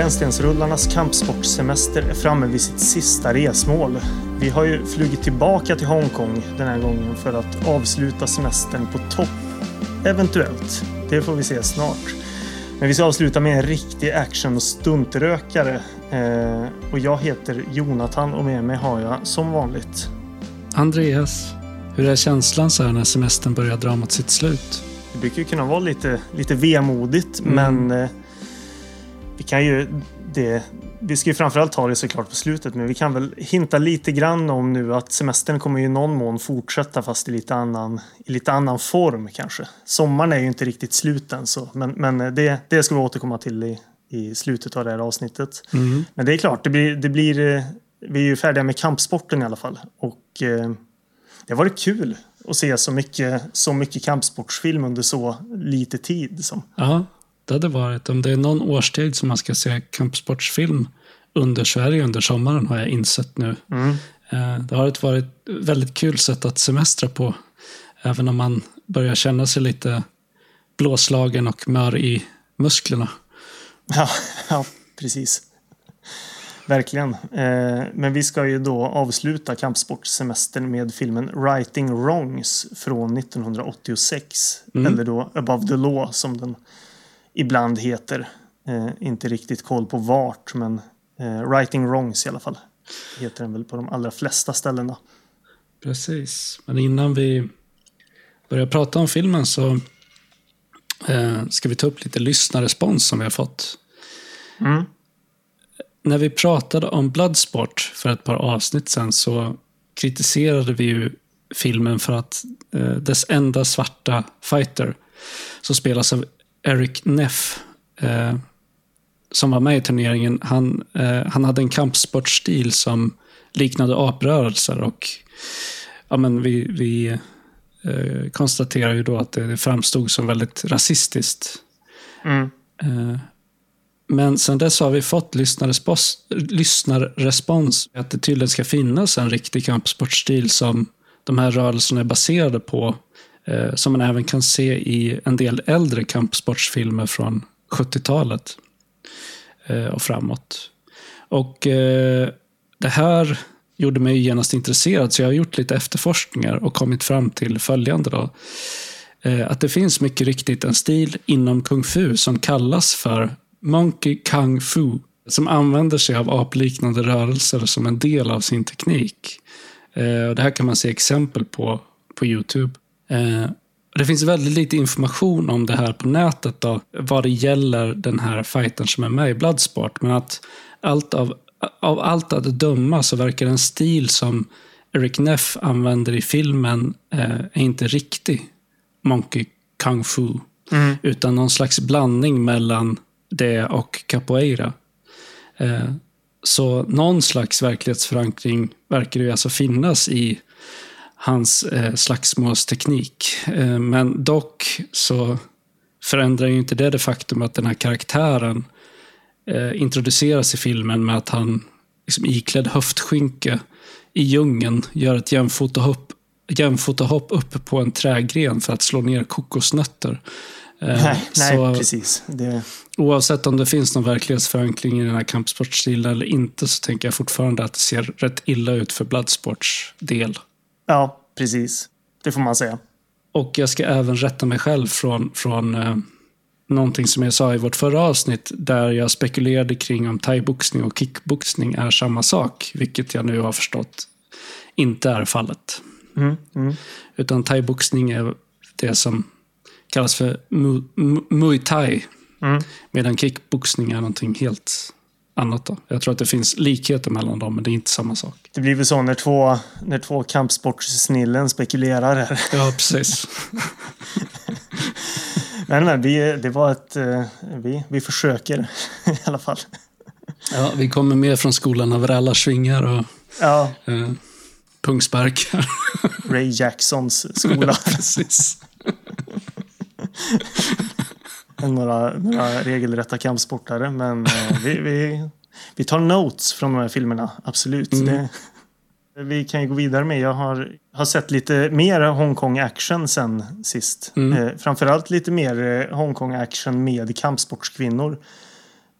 Rännstensrullarnas kampsportsemester är framme vid sitt sista resmål. Vi har ju flugit tillbaka till Hongkong den här gången för att avsluta semestern på topp. Eventuellt. Det får vi se snart. Men vi ska avsluta med en riktig action och stuntrökare. Eh, och jag heter Jonathan och med mig har jag som vanligt Andreas, hur är känslan så här när semestern börjar dra mot sitt slut? Det brukar ju kunna vara lite, lite vemodigt mm. men eh, vi kan ju det, vi ska ju framförallt ta det såklart på slutet men vi kan väl hinta lite grann om nu att semestern kommer ju i någon mån fortsätta fast i lite annan, i lite annan form kanske. Sommaren är ju inte riktigt slut än så men, men det, det ska vi återkomma till i, i slutet av det här avsnittet. Mm. Men det är klart, det blir, det blir, eh, vi är ju färdiga med kampsporten i alla fall och eh, det har varit kul att se så mycket, så mycket kampsportsfilm under så lite tid. Som. Hade varit. Om det är någon årstid som man ska se kampsportsfilm under Sverige under sommaren har jag insett nu. Mm. Eh, det har varit ett väldigt kul sätt att semestra på. Även om man börjar känna sig lite blåslagen och mör i musklerna. Ja, ja precis. Verkligen. Eh, men vi ska ju då avsluta kampsportsemestern med filmen Righting Wrongs från 1986. Mm. Eller då Above the Law som den ibland heter. Eh, inte riktigt koll på vart, men eh, Righting Wrongs i alla fall. Heter den väl på de allra flesta ställena. Precis, men innan vi börjar prata om filmen så eh, ska vi ta upp lite lyssnarrespons som vi har fått. Mm. När vi pratade om Bloodsport för ett par avsnitt sen så kritiserade vi ju filmen för att eh, dess enda svarta fighter, som spelas av Eric Neff, eh, som var med i turneringen, han, eh, han hade en kampsportstil som liknade aprörelser och ja, men vi, vi eh, konstaterar ju då att det framstod som väldigt rasistiskt. Mm. Eh, men sen dess har vi fått lyssnarrespons, lyssnarrespons att det tydligen ska finnas en riktig kampsportstil som de här rörelserna är baserade på Eh, som man även kan se i en del äldre kampsportsfilmer från 70-talet eh, och framåt. Och eh, det här gjorde mig genast intresserad så jag har gjort lite efterforskningar och kommit fram till följande. Då. Eh, att det finns mycket riktigt en stil inom kung fu som kallas för Monkey Kung Fu som använder sig av apliknande rörelser som en del av sin teknik. Eh, det här kan man se exempel på på Youtube. Eh, det finns väldigt lite information om det här på nätet då, vad det gäller den här fighten som är med i Bloodsport. Men att allt av, av allt att döma så verkar en stil som Eric Neff använder i filmen eh, är inte riktig Monkey Kung Fu. Mm. Utan någon slags blandning mellan det och capoeira. Eh, så någon slags verklighetsförankring verkar ju alltså finnas i hans eh, slagsmålsteknik. Eh, men dock så förändrar ju inte det det faktum att den här karaktären eh, introduceras i filmen med att han liksom iklädd höftskynke i djungeln gör ett jämfotahopp, jämfotahopp upp på en trägren för att slå ner kokosnötter. Eh, nej, nej precis. Det... Oavsett om det finns någon verklighetsförankring i den här kampsportstilen eller inte så tänker jag fortfarande att det ser rätt illa ut för Bloodsports del. Ja, precis. Det får man säga. Och jag ska även rätta mig själv från, från eh, någonting som jag sa i vårt förra avsnitt där jag spekulerade kring om thaiboxning och kickboxning är samma sak, vilket jag nu har förstått inte är fallet. Mm, mm. Utan thaiboxning är det som kallas för mu, mu, muay thai. Mm. Medan kickboxning är någonting helt annat. Då. Jag tror att det finns likheter mellan dem, men det är inte samma sak. Det blir väl så när två, när två kampsportssnillen spekulerar här. Ja, precis. men, men vi, det var ett... Eh, vi, vi försöker i alla fall. Ja, vi kommer mer från skolan av rallarsvingar och ja. eh, pungsparkar. Ray Jacksons skola. precis. några, några regelrätta kampsportare. Men eh, vi, vi, vi tar notes från de här filmerna, absolut. Mm. Det, vi kan ju gå vidare med. Jag har, har sett lite mer Hongkong action sen sist. Mm. Eh, framförallt lite mer eh, Hongkong action med kampsportskvinnor.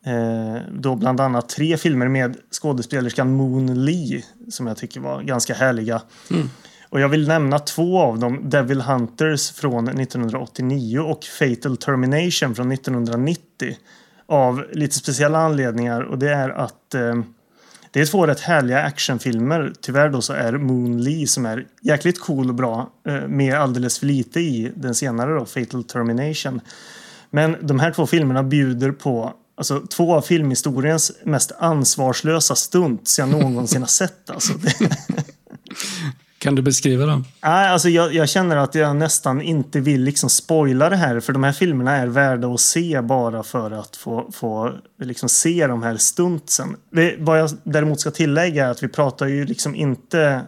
Eh, då bland annat tre filmer med skådespelerskan Moon Lee som jag tycker var ganska härliga. Mm. Och jag vill nämna två av dem. Devil Hunters från 1989 och Fatal Termination från 1990. Av lite speciella anledningar och det är att eh, det är två rätt härliga actionfilmer. Tyvärr då så är Moon Lee som är jäkligt cool och bra eh, med alldeles för lite i den senare då, Fatal Termination. Men de här två filmerna bjuder på alltså, två av filmhistoriens mest ansvarslösa stunts jag någonsin har sett. Alltså. Kan du beskriva dem? Nej, alltså jag, jag, känner att jag nästan inte vill liksom spoila det här. För de här filmerna är värda att se bara för att få, få liksom se de här stuntsen. Det, vad jag däremot ska tillägga är att vi pratar ju liksom inte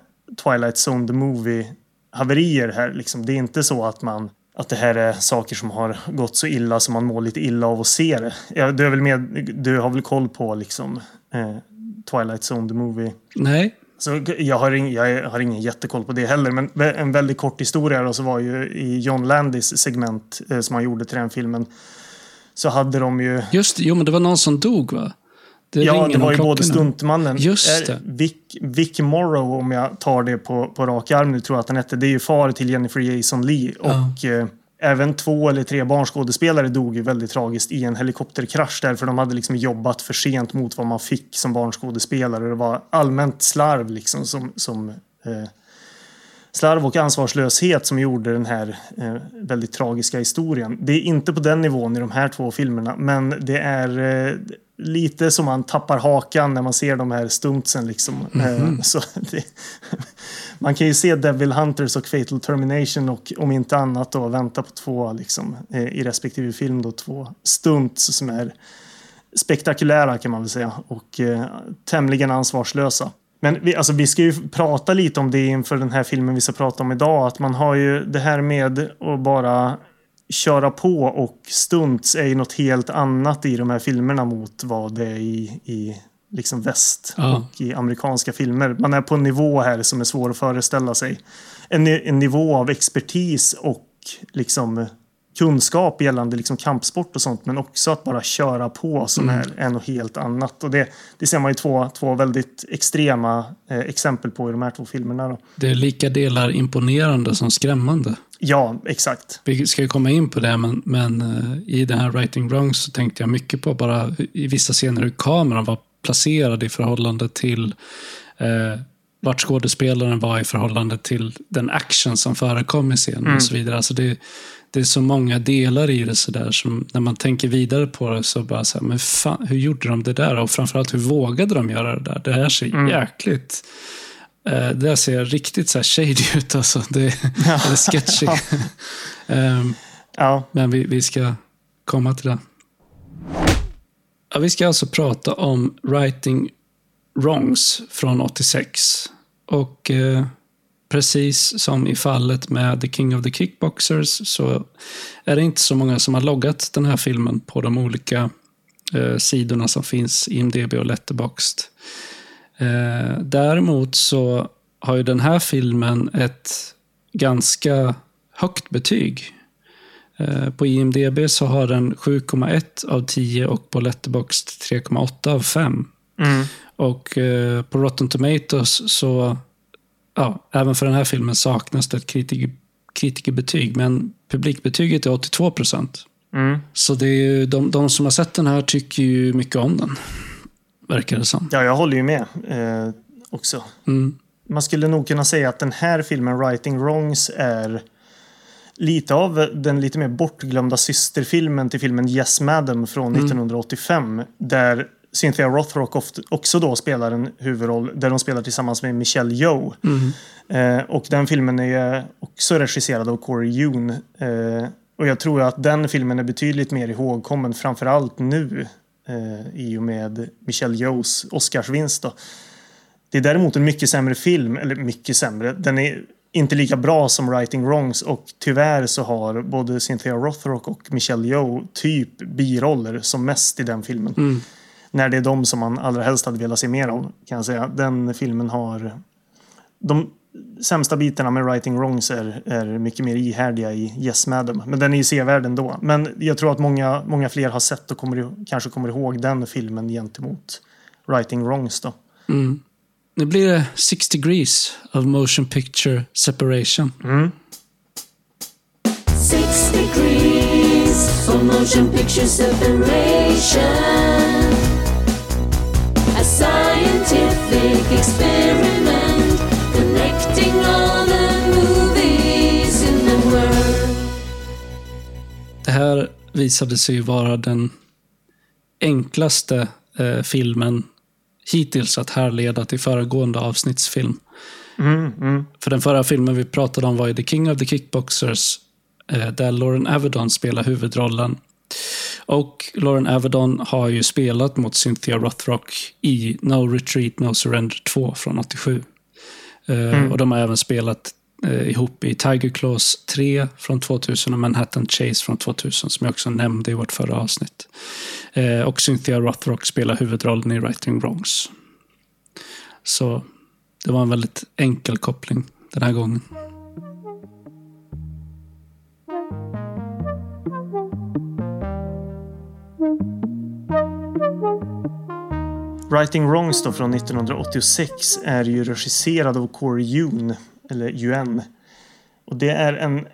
Twilight Zone the Movie haverier här. Liksom. Det är inte så att man att det här är saker som har gått så illa som man mår lite illa av att se det. Ja, du, är väl med, du har väl koll på liksom, eh, Twilight Zone the Movie? Nej, så jag, har ing, jag har ingen jättekoll på det heller, men en väldigt kort historia då, så var ju i John Landis segment eh, som han gjorde till den filmen så hade de ju... Just det, jo men det var någon som dog va? Det ja, det var ju både stuntmannen, Just det. Vic, Vic Morrow om jag tar det på, på rak arm nu tror jag att han hette. Det är ju far till Jennifer Jason Lee. Ja. Och eh, även två eller tre barnskådespelare dog ju väldigt tragiskt i en helikopterkrasch därför de hade liksom jobbat för sent mot vad man fick som barnskådespelare. Det var allmänt slarv liksom som, som eh, slarv och ansvarslöshet som gjorde den här eh, väldigt tragiska historien. Det är inte på den nivån i de här två filmerna, men det är eh, lite som man tappar hakan när man ser de här stuntsen. Liksom. Mm -hmm. så det, man kan ju se Devil Hunters och Fatal Termination och om inte annat då vänta på två liksom, eh, i respektive film då två stunts som är spektakulära kan man väl säga och eh, tämligen ansvarslösa. Men vi, alltså, vi ska ju prata lite om det inför den här filmen vi ska prata om idag. Att man har ju det här med att bara köra på och stunts är ju något helt annat i de här filmerna mot vad det är i, i liksom väst ja. och i amerikanska filmer. Man är på en nivå här som är svår att föreställa sig. En, en nivå av expertis och liksom kunskap gällande liksom kampsport och sånt men också att bara köra på som mm. är, är något helt annat. Och det, det ser man ju två, två väldigt extrema eh, exempel på i de här två filmerna. Då. Det är lika delar imponerande som skrämmande. Ja, exakt. Vi ska ju komma in på det, men, men uh, i den här Writing Wrong så tänkte jag mycket på bara i vissa scener hur kameran var placerad i förhållande till uh, vart skådespelaren var i förhållande till den action som förekom i scenen mm. och så vidare. Alltså det, det är så många delar i det sådär som när man tänker vidare på det så bara så här, men fan, hur gjorde de det där? Och framförallt hur vågade de göra det där? Det här ser mm. jäkligt Eh, det där ser riktigt så här shady ut alltså. Det, ja. Eller sketchy. um, ja. Men vi, vi ska komma till det. Ja, vi ska alltså prata om Writing Wrongs från 86. Och eh, precis som i fallet med The King of the Kickboxers så är det inte så många som har loggat den här filmen på de olika eh, sidorna som finns i IMDB och Letterboxd. Eh, däremot så har ju den här filmen ett ganska högt betyg. Eh, på IMDB så har den 7,1 av 10 och på Letterboxd 3,8 av 5. Mm. Och eh, på Rotten Tomatoes så, ja, även för den här filmen saknas det ett kritiker, kritikerbetyg, men publikbetyget är 82 procent. Mm. Så det är ju, de, de som har sett den här tycker ju mycket om den verkar det som. Ja, jag håller ju med eh, också. Mm. Man skulle nog kunna säga att den här filmen, Writing Wrongs, är lite av den lite mer bortglömda systerfilmen till filmen Yes Madam från mm. 1985. Där Cynthia Rothrock också då spelar en huvudroll där de spelar tillsammans med Michelle Yeoh. Mm. Eh, och den filmen är också regisserad av Corey Yoon. Eh, och jag tror att den filmen är betydligt mer ihågkommen framförallt nu eh, i och med Michelle Yeohs Oscarsvinst. Då. Det är däremot en mycket sämre film, eller mycket sämre. Den är inte lika bra som Writing Wrongs och tyvärr så har både Cynthia Rothrock och Michelle Yeoh typ biroller som mest i den filmen. Mm. När det är de som man allra helst hade velat se mer av kan jag säga. Den filmen har... De, sämsta bitarna med Writing Wrongs är, är mycket mer ihärdiga i Yes Madam. Men den är ju sevärd ändå. Men jag tror att många, många fler har sett och kommer, kanske kommer ihåg den filmen gentemot Writing Wrongs då. Mm. Nu blir det Six Degrees of Motion Picture Separation. Mm. Six degrees of motion picture separation. A scientific experiment connecting all the movies in the world. Det här visade sig vara den enklaste eh, filmen hittills att härleda till föregående avsnittsfilm. Mm, mm. För den förra filmen vi pratade om var ju The King of the Kickboxers, eh, där Lauren Avedon spelar huvudrollen. Och Lauren Avedon har ju spelat mot Cynthia Rothrock i No Retreat, No Surrender 2 från 87. Eh, Och de har även spelat eh, ihop i Tiger Claws 3 från 2000 och Manhattan Chase från 2000 som jag också nämnde i vårt förra avsnitt. Eh, och Cynthia Rothrock spelar huvudrollen i Writing Wrongs. Så det var en väldigt enkel koppling den här gången. Writing Wrongs då från 1986 är ju regisserad av Corey Yoon eller Yuen. Och det är en...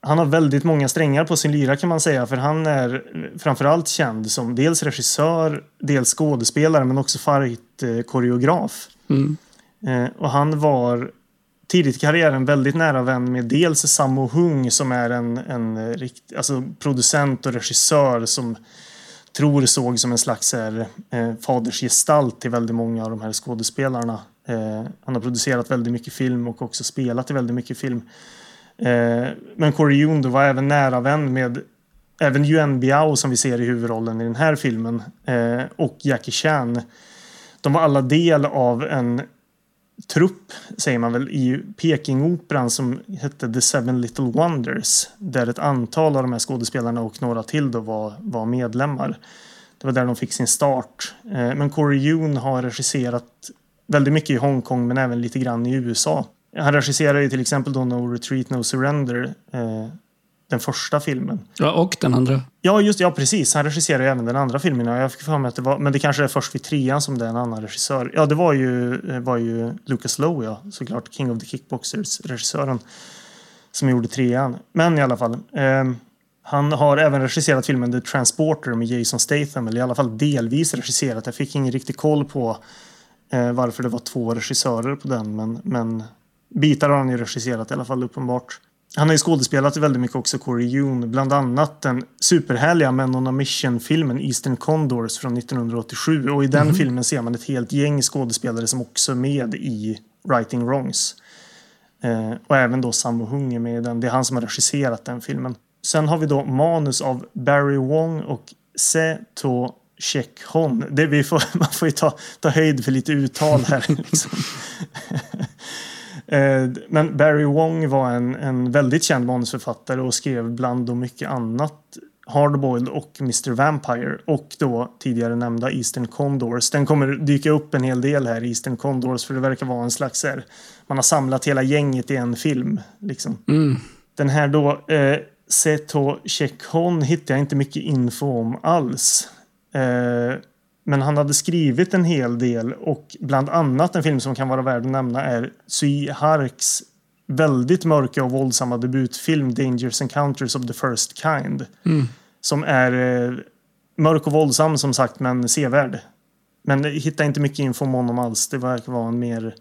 Han har väldigt många strängar på sin lyra kan man säga, för han är framförallt känd som dels regissör, dels skådespelare, men också fight-koreograf. Mm. Eh, och han var tidigt i karriären väldigt nära vän med dels Sammo Hung som är en, en rikt, alltså producent och regissör som tror såg som en slags här, eh, fadersgestalt till väldigt många av de här skådespelarna. Eh, han har producerat väldigt mycket film och också spelat i väldigt mycket film. Eh, men Corey Yun var även nära vän med även Yuan Biao som vi ser i huvudrollen i den här filmen eh, och Jackie Chan. De var alla del av en trupp, säger man väl, i Pekingoperan som hette The Seven Little Wonders. Där ett antal av de här skådespelarna och några till då var, var medlemmar. Det var där de fick sin start. Eh, Men Corey Yun har regisserat väldigt mycket i Hongkong men även lite grann i USA. Han regisserar ju till exempel då No Retreat No Surrender. Eh, den första filmen. Ja, och den andra. Ja, just ja, precis. Han regisserar ju även den andra filmen. Ja, Jag fick för mig att det var, men det kanske är först vid trean som det är en annan regissör. Ja, det var ju, var ju Lucas Lowe, ja, såklart. King of the Kickboxers, regissören. Som gjorde trean. Men i alla fall. ehm, han har även regisserat filmen The Transporter med Jason Statham. Eller i alla fall delvis regisserat. Jag fick ingen riktig koll på eh, varför det var två regissörer på den. Men, men bitar har han ju regisserat i alla fall uppenbart. Han har ju skådespelat väldigt mycket också, Corey Yun. Bland annat den superhärliga Men on a Mission-filmen Eastern Condors från 1987. Och i den filmen ser man ett helt gäng skådespelare som också är med i Writing Wrongs. Eh, och även då Sammo Hung är med i den. Det är han som har regisserat den filmen. Sen har vi då manus av Barry Wong och Se To Hon. Det vi får, man får ju ta, ta höjd för lite uttal här. Liksom. Eh, Men Barry Wong var en, en väldigt känd manusförfattare och skrev bland och mycket annat Hardboiled och Mr. Vampire och då tidigare nämnda Eastern Condors. Den kommer dyka upp en hel del här Eastern Condors för det verkar vara en slags här, man har samlat hela gänget i en film. Liksom. Mm. Den här då, eh, Seto Chekhon hittar jag inte mycket info om alls. Eh, men han hade skrivit en hel del och bland annat en film som kan vara värd att nämna är Sui Harks väldigt mörka och våldsamma debutfilm Dangerous Encounters of the First Kind. Mm. Som är eh, mörk och våldsam som sagt men sevärd. Men hittar inte mycket info om honom alls. Det verkar vara en mer,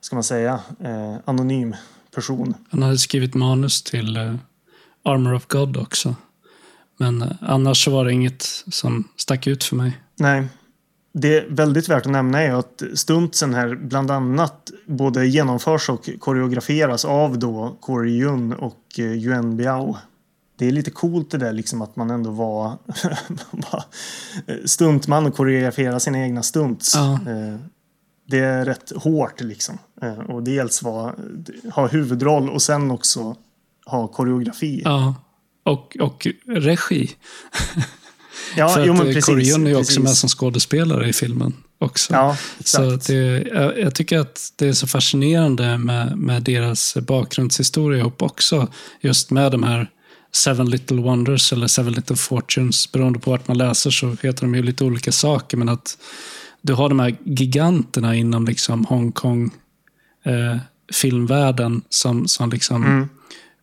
ska man säga, eh, anonym person. Han hade skrivit manus till eh, Armor of God också. Men eh, annars så var det inget som stack ut för mig. Nej. Det är väldigt värt att nämna är att stuntsen här bland annat både genomförs och koreograferas av då Corey Yun och eh, Yuan Biao. Det är lite coolt det där liksom att man ändå var, var stuntman och koreograferar sina egna stunts. Ja. Eh, Det är rätt hårt liksom. Eh, Och dels vara, ha huvudroll och sen också ha koreografi. Ja. Och, och regi. Ja, För jo, men eh, precis, Corey Yun är ju också med som skådespelare i filmen. också. Ja, Så det, jag, jag tycker att det är så fascinerande med, med deras bakgrundshistoria ihop också. Just med de här Seven Little Wonders eller Seven Little Fortunes. Beroende på vart man läser så heter de ju lite olika saker. Men att du har de här giganterna inom liksom Hongkong eh, filmvärlden som, som liksom Mm.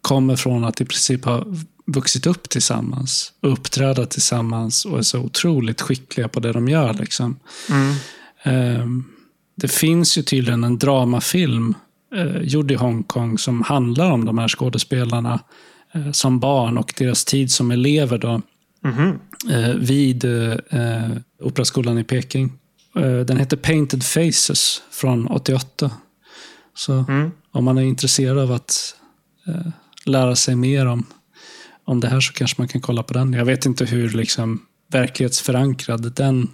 kommer från att i princip ha vuxit upp tillsammans och uppträda tillsammans och är så otroligt skickliga på det de gör. Liksom. Mm. Ehm, det finns ju tydligen en dramafilm eh, gjord i Hongkong som handlar om de här skådespelarna eh, som barn och deras tid som elever då, Mhm. eh, vid eh, Operaskolan i Peking. Eh, den heter Painted Faces från 88. Så Mm. om man är intresserad av att eh, lära sig mer om, om det här så kanske man kan kolla på den. Jag vet inte hur liksom, verklighetsförankrad den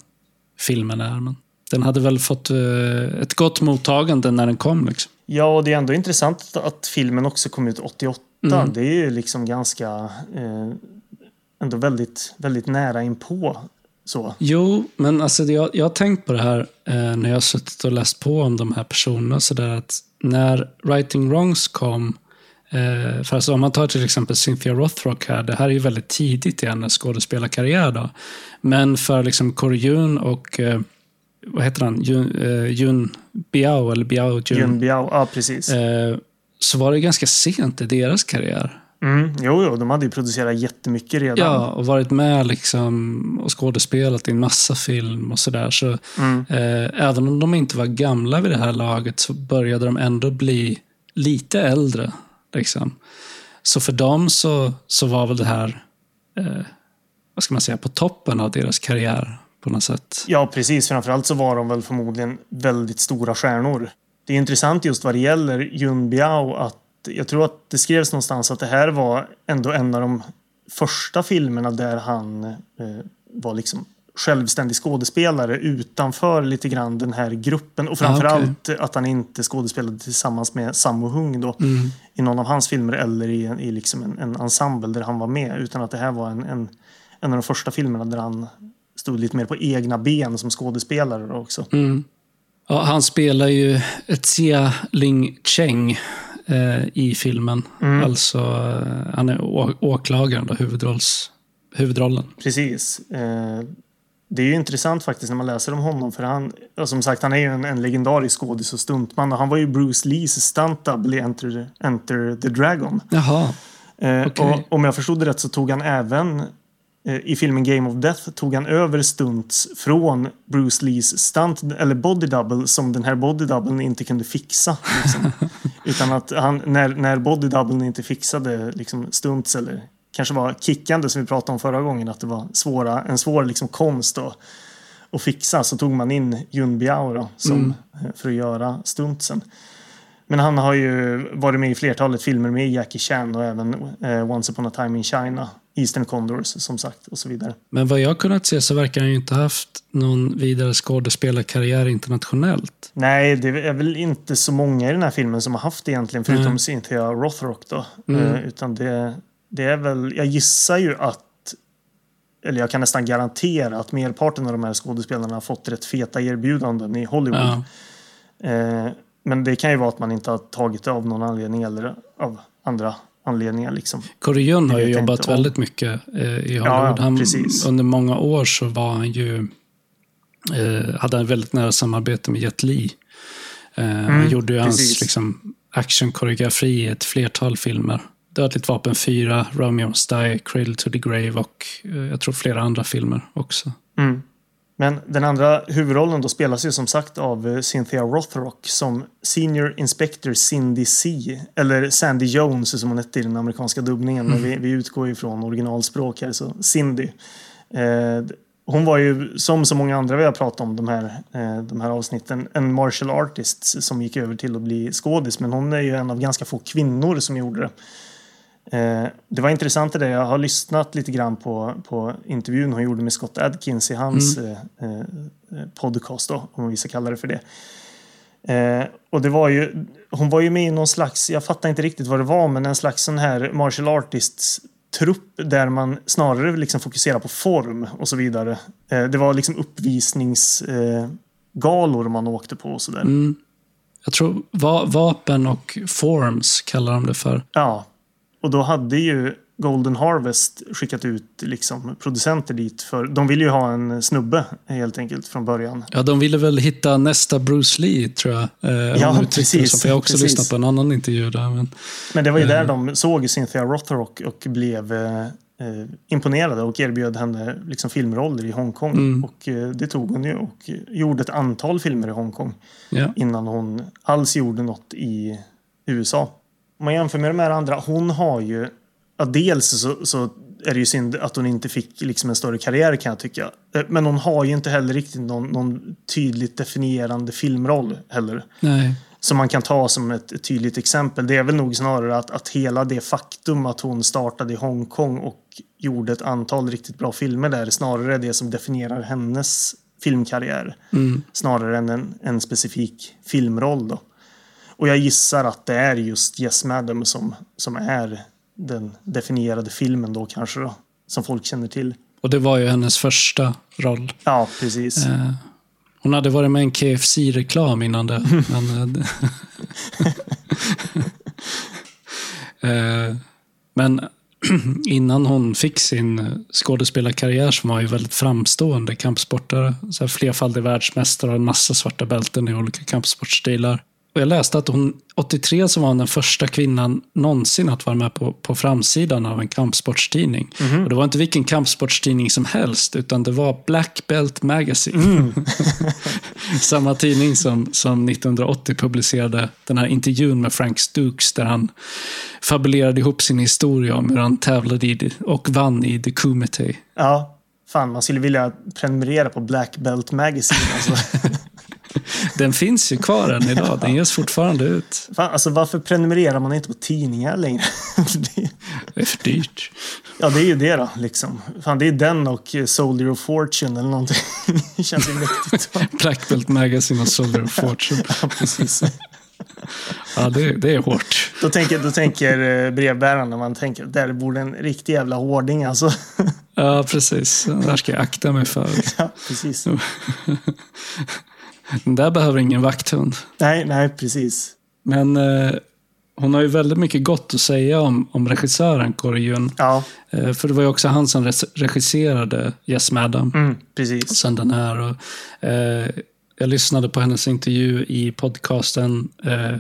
filmen är. Men den hade väl fått eh, ett gott mottagande när den kom. Liksom. Ja, och det är ändå intressant att filmen också kom ut 88. Mm. Det är ju liksom ganska... Eh, ändå väldigt, väldigt nära inpå. Så. Jo, men alltså, jag, jag har tänkt på det här eh, när jag har suttit och läst på om de här personerna. Så där att när Writing Wrongs kom, eh, för alltså, om man tar till exempel Cynthia Rothrock här, det här är ju väldigt tidigt i hennes skådespelarkarriär. Då. Men för liksom Corey Yun och, eh, vad heter han, Yun, eh, Yun Biao, eller Biao Jun, Yun Biao, ja precis. eh, så var det ganska sent i deras karriär. Mm, jo, jo, de hade ju producerat jättemycket redan. Ja, och varit med liksom och skådespelat i en massa film och sådär. Så, Mm. eh, även om de inte var gamla vid det här laget så började de ändå bli lite äldre. Liksom. Så för dem så, så var väl det här, eh, vad ska man säga, på toppen av deras karriär på något sätt. Ja, precis. Framförallt så var de väl förmodligen väldigt stora stjärnor. Det är intressant just vad det gäller Jun Biao att jag tror att det skrevs någonstans att det här var ändå en av de första filmerna där han eh, var liksom självständig skådespelare utanför lite grann den här gruppen och framförallt att han inte skådespelade tillsammans med Sammo Hung då Mm. i någon av hans filmer eller i, en, i liksom en, en ensemble där han var med utan att det här var en, en, en av de första filmerna där han stod lite mer på egna ben som skådespelare också. Mm. Ja, han spelar ju Xia Ling Cheng eh, i filmen. Mm. Alltså, eh, han är åklagaren, då, huvudrolls, huvudrollen. Precis. Eh, det är ju intressant faktiskt när man läser om honom för han, som sagt, han är ju en, en legendarisk skådis och stuntman och han var ju Bruce Lees stunt double i Enter, Enter the Dragon. Jaha. Eh, Okej. och om jag förstod det rätt så tog han även eh, i filmen Game of Death tog han över stunts från Bruce Lees stunt eller body double som den här body doublen inte kunde fixa. Liksom. Utan att han, när, när body doublen inte fixade liksom, stunts eller kanske var kickande som vi pratade om förra gången att det var svåra, en svår liksom, konst att, att fixa så tog man in Yun Biao då, som, eh, för att göra stuntsen. Men han har ju varit med i flertalet filmer med Jackie Chan och även eh, Once upon a time in China, Eastern Condors som sagt och så vidare. Men vad jag kunnat se så verkar han ju inte ha haft någon vidare skådespelarkarriär internationellt. Nej, det är väl inte så många i den här filmen som har haft det egentligen förutom Nej. Cynthia Rothrock då. Mm. Eh, utan det, det är väl, jag gissar ju att eller jag kan nästan garantera att merparten av de här skådespelarna har fått rätt feta erbjudanden i Hollywood. Ja. Eh, men det kan ju vara att man inte har tagit det av någon anledning eller av andra anledningar. Liksom. Det har ju jobbat om. väldigt mycket eh, i Ja, Hollywood. han, precis. under många år så var han ju, eh, hade han väldigt nära samarbete med Jet Li. Eh, han gjorde ju hans Mm, precis. liksom, actionkoreografi i ett flertal filmer. Dödligt vapen 4, Romeo Must Die, Cradle to the Grave och eh, jag tror flera andra filmer också. Mm. Men den andra huvudrollen då spelas ju som sagt av eh, Cynthia Rothrock som Senior Inspector Cindy C. Eller Sandy Jones som hon hette i den amerikanska dubbningen. Men vi, vi utgår ju från originalspråk här, så Cindy. Eh, hon var ju, som så många andra vi har pratat om de här, eh, de här avsnitten, en martial artist som gick över till att bli skådis. Men hon är ju en av ganska få kvinnor som gjorde det. Eh, det var intressant det där. Jag har lyssnat lite grann på, på intervjun hon gjorde med Scott Adkins i hans eh, eh, podcast, då, om vi ska kalla det för det. Eh, och det var ju, hon var ju med i någon slags, jag fattar inte riktigt vad det var, men en slags sån här martial artists trupp där man snarare liksom fokuserar på form och så vidare. Eh, det var liksom uppvisnings... Eh, man åkte på och sådär. Mm. Jag tror va vapen och forms kallar de det för. Ja, och då hade ju Golden Harvest skickat ut liksom producenter dit. för De ville ju ha en snubbe helt enkelt från början. Ja, de ville väl hitta nästa Bruce Lee, tror jag. Eh, Ja, precis, jag har också precis. lyssnat på en annan intervju där. Men, Men det var ju där Eh. de såg Cynthia Rothrock och blev eh, eh, imponerade och erbjöd henne liksom filmroller i Hongkong. Mm. Och eh, det tog hon ju och gjorde ett antal filmer i Hongkong ja. innan hon alls gjorde något i USA. Om man jämför med de här andra, hon har ju, ja, dels så, så är det ju synd att hon inte fick liksom en större karriär kan jag tycka. Eh, Men hon har ju inte heller riktigt någon, någon tydligt definierande filmroll heller. Nej. Som man kan ta som ett, ett tydligt exempel. Det är väl nog snarare att, att hela det faktum att hon startade i Hongkong och gjorde ett antal riktigt bra filmer där snarare är det som definierar hennes filmkarriär. Mm. Snarare än en, en specifik filmroll då. Och jag gissar att det är just Yes Madam som, som är den definierade filmen då kanske då. Som folk känner till. Och det var ju hennes första roll. Ja, precis. Eh, hon hade varit med i en KFC-reklam innan det. men, eh, Eh, men innan hon fick sin skådespelarkarriär så var ju väldigt framstående kampsportare. Så här flerfaldig världsmästare och en massa svarta bälten i olika kampsportstilar. Och jag läste att hon 83 så var hon den första kvinnan någonsin att vara med på, på framsidan av en kampsportstidning. Och det var inte vilken kampsportstidning som helst, utan det var Black Belt Magazine. Samma tidning som, som 1980 publicerade den här intervjun med Frank Stokes där han fabulerade ihop sin historia om hur han tävlade i och vann i The Kumite. Ja, fan man skulle vilja prenumerera på Black Belt Magazine. Alltså. Den finns ju kvar än idag, den ges fortfarande ut. Fan, alltså varför prenumererar man inte på tidningar längre? Det- är för dyrt. ja, det är ju det då. Liksom. Fan, det är den och eh, Soldier of Fortune eller någonting. Det känns ju mäktigt. Black Belt Magazine och Soldier of Fortune. Ja, precis. Ja, det, det är hårt. Då tänker, då tänker eh, brevbäraren när man tänker där borde en riktig jävla hårding alltså. Ja, precis. Det där ska jag akta mig för. Ja, precis. Den där behöver ingen vakthund. Nej, nej, precis. Men eh, hon har ju väldigt mycket gott att säga om, om regissören Corey. Ja, Eh, för det var ju också han som regisserade Yes Madam. mm, precis. Sen den här. Och, eh, jag lyssnade på hennes intervju i podcasten eh,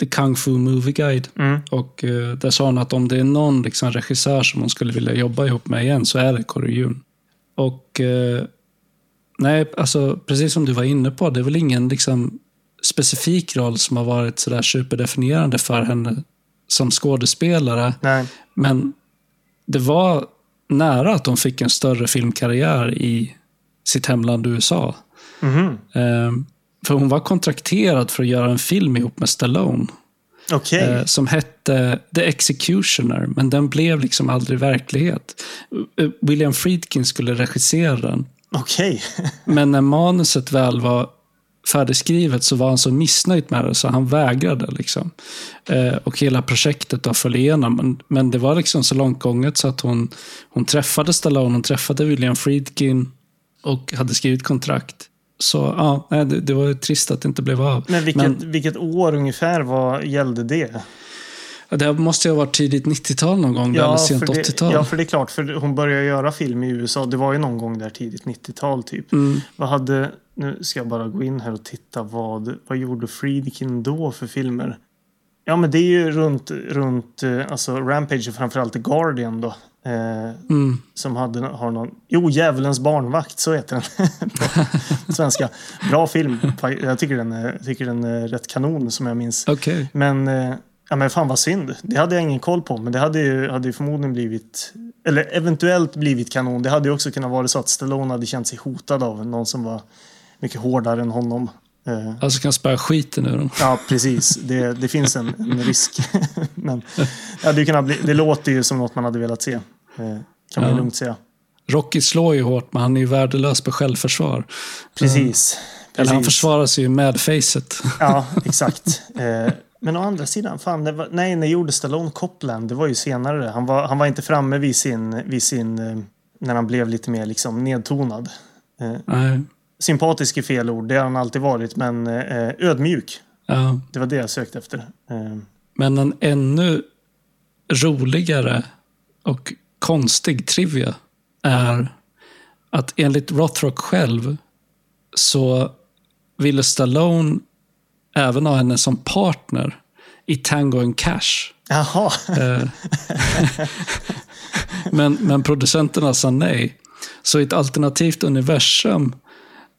The Kung Fu Movie Guide. Mm. Och eh, där sa hon att om det är någon liksom, regissör som hon skulle vilja jobba ihop med igen så är det Corey Yun. Och eh, nej, alltså precis som du var inne på, det är väl ingen liksom, specifik roll som har varit sådär superdefinierande för henne som skådespelare. Nej, Men det var nära att hon fick en större filmkarriär i sitt hemland USA. mhm. Ehm, för hon var kontrakterad för att göra en film ihop med Stallone. okej. eh, som hette The Executioner, men den blev liksom aldrig verklighet. William Friedkin skulle regissera den. Okej. Men när manuset väl var färdigskrivet så var han så missnöjd med det så han vägrade. Liksom. Eh, och hela projektet då föll igenom. Men, men det var liksom så långt gånget så att hon, hon träffade Stallone, hon träffade William Friedkin och hade skrivit kontrakt. Så ja, det, det var ju trist att det inte blev av. Men vilket, vilket år ungefär vad gällde det? Ja, Det måste ju ha varit tidigt 90-tal någon gång, eller sent för det, 80-tal. ja, för det är klart. För hon började göra film i USA. Det var ju någon gång där tidigt 90-tal typ. Mm. Vad hade... Nu ska jag bara gå in här och titta. Vad, vad gjorde Friedkin då för filmer? Ja, men det är ju runt, runt eh, alltså Rampage och framförallt The Guardian då. Eh, Mm. som hade, har någon... Jo, Djävulens barnvakt, så heter den på svenska. Bra film. Jag tycker den är, tycker den är rätt kanon som jag minns. Okej. Men, eh, ja, men fan vad synd. Det hade jag ingen koll på. Men det hade ju, hade ju förmodligen blivit, eller eventuellt blivit kanon. Det hade ju också kunnat vara så att Stallone hade känt sig hotad av någon som var mycket hårdare än honom. Eh, Alltså kan spöa skiten ur dem. Ja, precis. Det, det finns en, en risk. Men ja, det, kunnat bli, det låter ju som något man hade velat se. Eh, kan man Ja. lugnt säga. Rocky slår ju hårt, men han är ju värdelös på självförsvar. Precis. Eller han Precis. försvarar sig ju med facet. Ja, exakt. Men å andra sidan, fan, var, nej, när gjorde Stallone Copland? Det var ju senare. Han var, han var inte framme vid sin, vid sin eh, när han blev lite mer liksom nedtonad. Eh, Nej. sympatisk är fel ord, det har han alltid varit, men eh, ödmjuk. Ja. Det var det jag sökte efter. Men en ännu roligare och konstig trivia är att enligt Rothrock själv så ville Stallone även ha henne som partner i Tango and Cash. jaha, Eh, men, men producenterna sa nej. Så i ett alternativt universum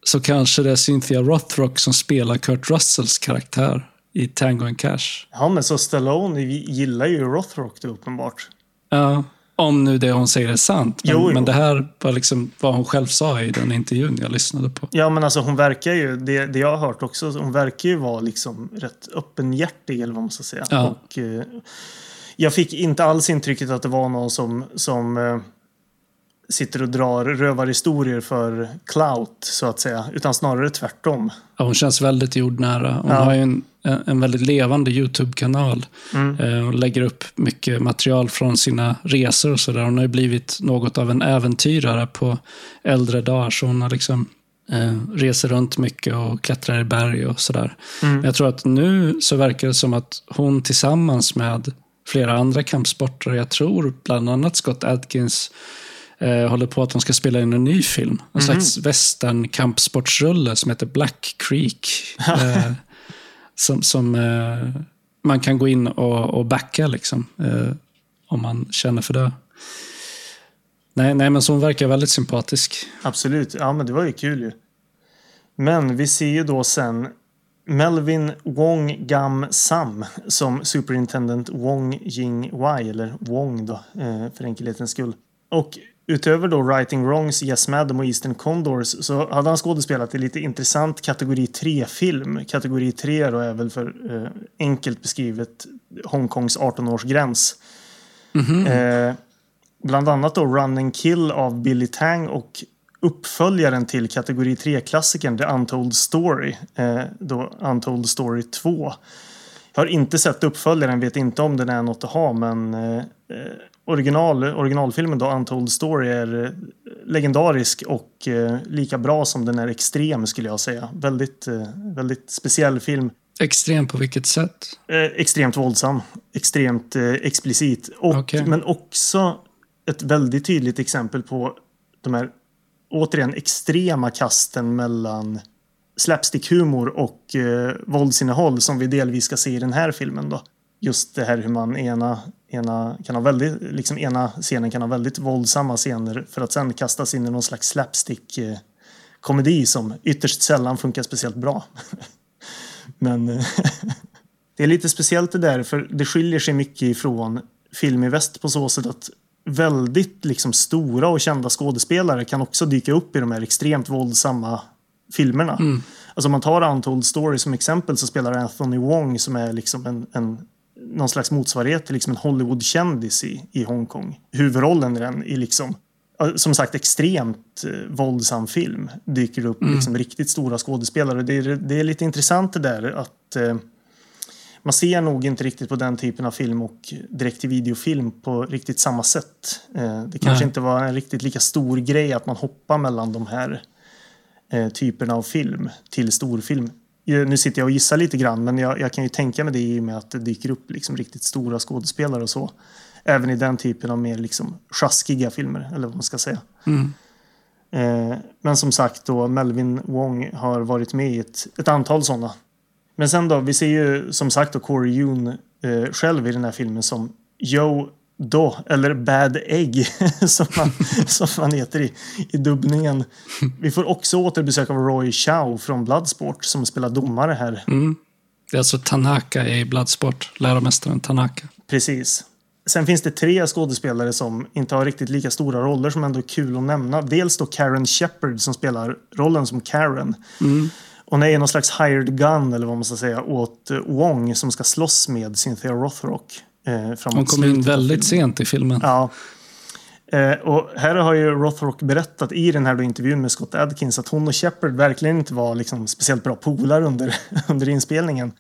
så kanske det är Cynthia Rothrock som spelar Kurt Russells karaktär i Tango and Cash. ja, men så Stallone gillar ju Rothrock då uppenbart. Ja, om nu det hon säger är sant. Men, Jo, jo. men det här var liksom vad hon själv sa i den intervjun jag lyssnade på. Ja, men alltså hon verkar ju, det, det jag har hört också, hon verkar ju vara liksom rätt öppenhjärtig eller vad man ska säga. Ja. Och, eh, jag fick inte alls intrycket att det var någon som, som eh, sitter och drar rövarhistorier för clout, så att säga. Utan snarare tvärtom. Ja, hon känns väldigt jordnära. Hon Ja. har ju en, en väldigt levande YouTube-kanal. Mm. Eh, och lägger upp mycket material från sina resor och sådär. Hon har ju blivit något av en äventyrare på äldre dagar. Så hon har liksom eh, reser runt mycket och klättrar i berg och sådär. Mm. Men jag tror att nu så verkar det som att hon tillsammans med flera andra kampsportare, jag tror bland annat Scott Adkins, eh, håller på att de ska spela in en ny film. En slags western kampsportsrulle som heter Black Creek. eh, som som eh, man kan gå in och, och backa liksom, eh, om man känner för det. Nej, nej, men så hon verkar väldigt sympatisk. Absolut. Ja, men det var ju kul ju. Men vi ser ju då sen Melvin Wong Gam Sam som Superintendent Wong Jing Wai, eller Wong då, eh, för enkelhetens skull. Och utöver då Writing Wrongs, Yes Madam och Eastern Condors så hade han skådespelat i lite intressant kategori 3-film. Kategori 3 då är väl för eh, enkelt beskrivet Hongkongs 18-årsgräns. Eh, bland annat då Run and Kill av Billy Tang och uppföljaren till kategori 3-klassikern The Untold Story. Eh, då Untold Story 2. Jag har inte sett uppföljaren, vet inte om den är något att ha, men eh, eh, original, originalfilmen då, Untold Story, är eh, legendarisk och eh, lika bra som den är extrem skulle jag säga. Väldigt, eh, väldigt speciell film. Extrem på vilket sätt? Eh, extremt våldsam, extremt explicit. Och, Okej. Men också ett väldigt tydligt exempel på de här återigen extrema kasten mellan slapstick-humor och eh, våldsinnehåll som vi delvis ska se i den här filmen. Då. Just det här hur man ena, ena, kan ha väldigt, liksom ena scenen kan ha väldigt våldsamma scener för att sen kastas in i någon slags slapstick-komedi som ytterst sällan funkar speciellt bra. Men eh, det är lite speciellt det där för det skiljer sig mycket ifrån film i väst på så sätt att väldigt liksom stora och kända skådespelare kan också dyka upp i de här extremt våldsamma filmerna. Alltså om man tar Untold Story som exempel så spelar Anthony Wong som är liksom en, en någon slags motsvarighet till liksom en Hollywood-kändis i, i Hongkong. Huvudrollen i den i liksom som sagt extremt eh, våldsam film dyker upp liksom riktigt stora skådespelare. Det är, det är lite intressant det där att eh, man ser nog inte riktigt på den typen av film och direkt till videofilm på riktigt samma sätt. Eh, det kanske Nej. inte var en riktigt lika stor grej att man hoppar mellan de här eh, typerna av film till storfilm. Nu sitter jag och gissar lite grann men jag, jag kan ju tänka mig det i och med att det dyker upp liksom riktigt stora skådespelare och så. Även i den typen av mer liksom sjaskiga filmer eller vad man ska säga. Eh, men som sagt då Melvin Wong har varit med i ett, ett antal sådana. Men sen då, vi ser ju som sagt då Corey Yoon eh, själv i den här filmen som Joe Do, eller Bad Egg som han, som han heter i, i dubbningen. Vi får också återbesök av Roy Chow från Bloodsport som spelar domare här. Det är alltså Tanaka i Bloodsport, läromästaren Tanaka. Precis. Sen finns det tre skådespelare som inte har riktigt lika stora roller som ändå är kul att nämna. Dels då Karen Shepard som spelar rollen som Karen. Hon är någon slags hired gun eller vad man ska säga åt Wong som ska slåss med Cynthia Rothrock. Eh, Hon kom in väldigt sent i filmen. Ja. Eh, och här har ju Rothrock berättat i den här intervjun med Scott Adkins att hon och Shepard verkligen inte var liksom speciellt bra polare under, under inspelningen.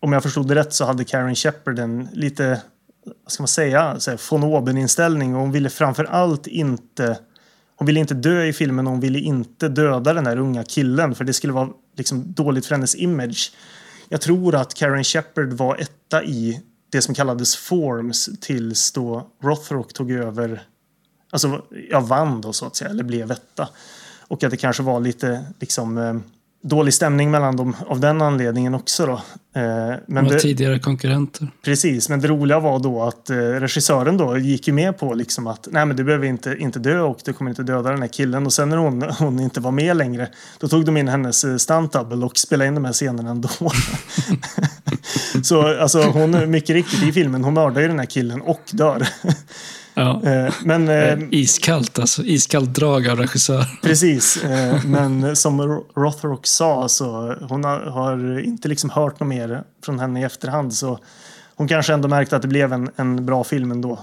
Om jag förstod det rätt så hade Karen Shepard en lite, vad ska man säga, så här, von oben-inställning och hon ville framför allt inte hon ville inte dö i filmen och hon ville inte döda den här unga killen för det skulle vara liksom dåligt för hennes image. Jag tror att Karen Shepard var etta i det som kallades Forms tills då Rothrock tog över, alltså jag vann då så att säga, eller blev etta. Och att det kanske var lite liksom eh, dålig stämning mellan dem av den anledningen också då. Eh, men det, tidigare konkurrenter. Precis, men det roliga var då att eh, regissören då gick ju med på liksom att nej men du behöver inte, inte dö och du kommer inte döda den här killen. Och sen när hon, hon inte var med längre då tog de in hennes eh, stunt double och spelade in de här scenerna ändå. Så alltså hon, mycket riktigt i filmen, hon mördar ju den här killen och dör. Ja. Eh, men eh, Eh, Iskallt alltså. Iskallt drag av regissör. Precis, men som Ro- Rothrock sa så hon har, har inte liksom hört något mer från henne i efterhand. Så hon kanske ändå märkte att det blev en, en bra film ändå.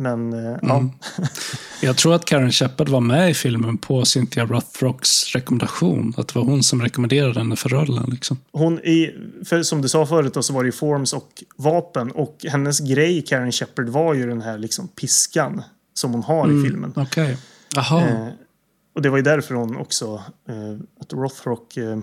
Men eh, ja, Jag tror att Karen Shepard var med i filmen på Cynthia Rothrocks rekommendation. Att det var hon som rekommenderade henne för rollen. Liksom. hon i, för som du sa förut då, så var det ju forms och vapen. Och hennes grej, Karen Shepard, var ju den här liksom piskan som hon har i filmen. Okej. Jaha. Eh, och det var ju därför hon också, eh, att Rothrock eh,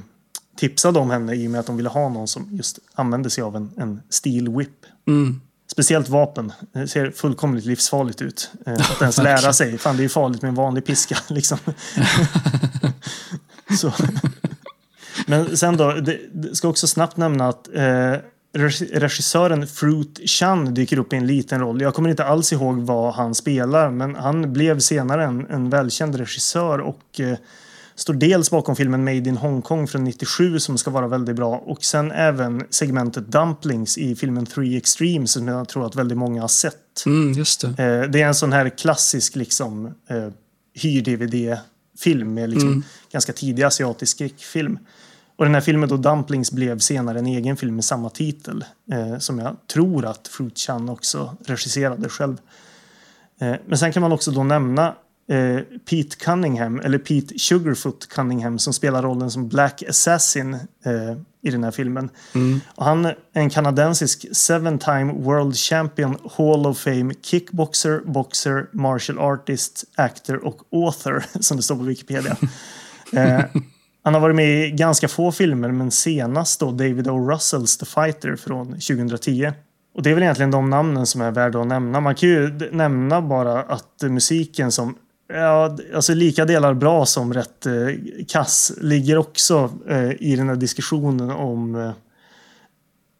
tipsade om henne i och med att de ville ha någon som just använde sig av en, en steel whip. Mm. Speciellt vapen. Det ser fullkomligt livsfarligt ut. Eh, att ens lära sig. Fan, det är farligt med en vanlig piska. Liksom. Så. Men sen då, det, det ska också snabbt nämna att eh, regi- regissören Fruit Chan dyker upp i en liten roll. Jag kommer inte alls ihåg vad han spelar, men han blev senare en, en välkänd regissör och eh, står dels bakom filmen Made in Hongkong från 97 som ska vara väldigt bra och sen även segmentet Dumplings i filmen Three Extremes som jag tror att väldigt många har sett. Mm, just det. Eh, det är en sån här klassisk liksom eh, hyr-DVD-film med liksom ganska tidig asiatisk skräckfilm. Och den här filmen då Dumplings blev senare en egen film med samma titel eh, som jag tror att Fruit Chan också regisserade själv. Eh, men sen kan man också då nämna eh, Pete Cunningham, eller Pete Sugarfoot Cunningham som spelar rollen som Black Assassin eh, i den här filmen. Och han är en kanadensisk seven time world champion Hall of Fame kickboxer, boxer, martial artist, actor och author som det står på Wikipedia. eh, han har varit med i ganska få filmer men senast då David O. Russells The Fighter från 2010. Och det är väl egentligen de namnen som är värda att nämna. Man kan ju nämna bara att musiken som Ja, alltså lika delar bra som rätt eh, kass ligger också eh, i den här diskussionen om eh,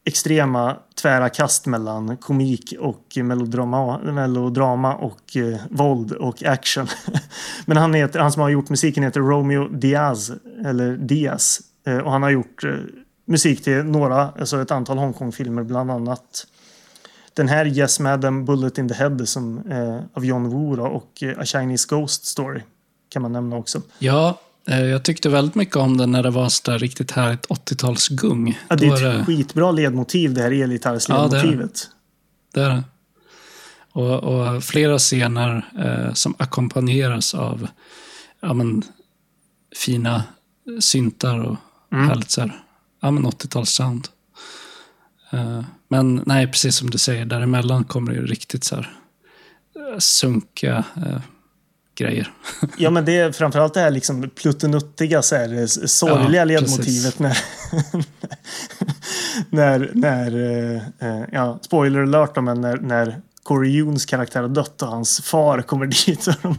extrema tvära kast mellan komik och melodrama, melodrama och eh, våld och action. Men han, heter, han som har gjort musiken heter Romeo Diaz, eller Diaz. Eh, och han har gjort eh, musik till några, alltså ett antal Hongkong-filmer, bland annat den här Yes Madam Bullet in the Head som, eh, av John Woo då, och eh, A Chinese Ghost Story kan man nämna också. Ja, eh, jag tyckte väldigt mycket om den när det var sådär riktigt härligt 80-talsgung. Ja, det är ett skitbra ledmotiv det här Ja, det är det. elgitarrsledmotivet. Det det. Och, och flera scener eh, som ackompanjeras av ja, men, fina syntar och Mm. härligt så här, ja, men 80-talssound. Eh, men nej, precis som du säger, däremellan kommer det ju riktigt så här eh, sunkiga eh, grejer. Ja, men det är framförallt det här liksom pluttenuttiga, så här, s- sorgliga Ja, ledmotivet när, när, när eh, eh, ja, spoiler alert men när, när Corey Jones karaktär har dött och hans far kommer dit. Och de,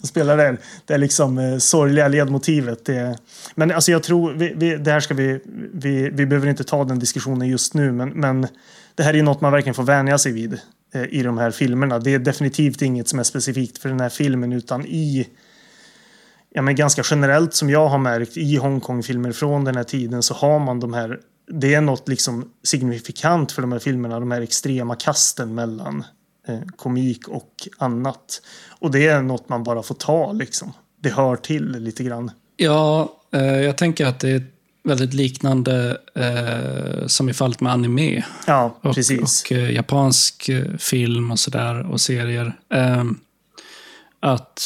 de spelar det, det är liksom eh, sorgliga ledmotivet. Det, men alltså jag tror, vi, vi, det här ska vi, vi, vi behöver inte ta den diskussionen just nu, men, men det här är ju något man verkligen får vänja sig vid eh, i de här filmerna. Det är definitivt inget som är specifikt för den här filmen, utan i ja, men ganska generellt som jag har märkt i Hongkong-filmer från den här tiden så har man de här det är något liksom signifikant för de här filmerna, de här extrema kasten mellan komik och annat. Och det är något man bara får ta liksom. Det hör till lite grann. Ja, eh, jag tänker att det är väldigt liknande eh, som i fallet med anime. Ja, och, precis. och eh, japansk eh, film och sådär och serier. Ehm, att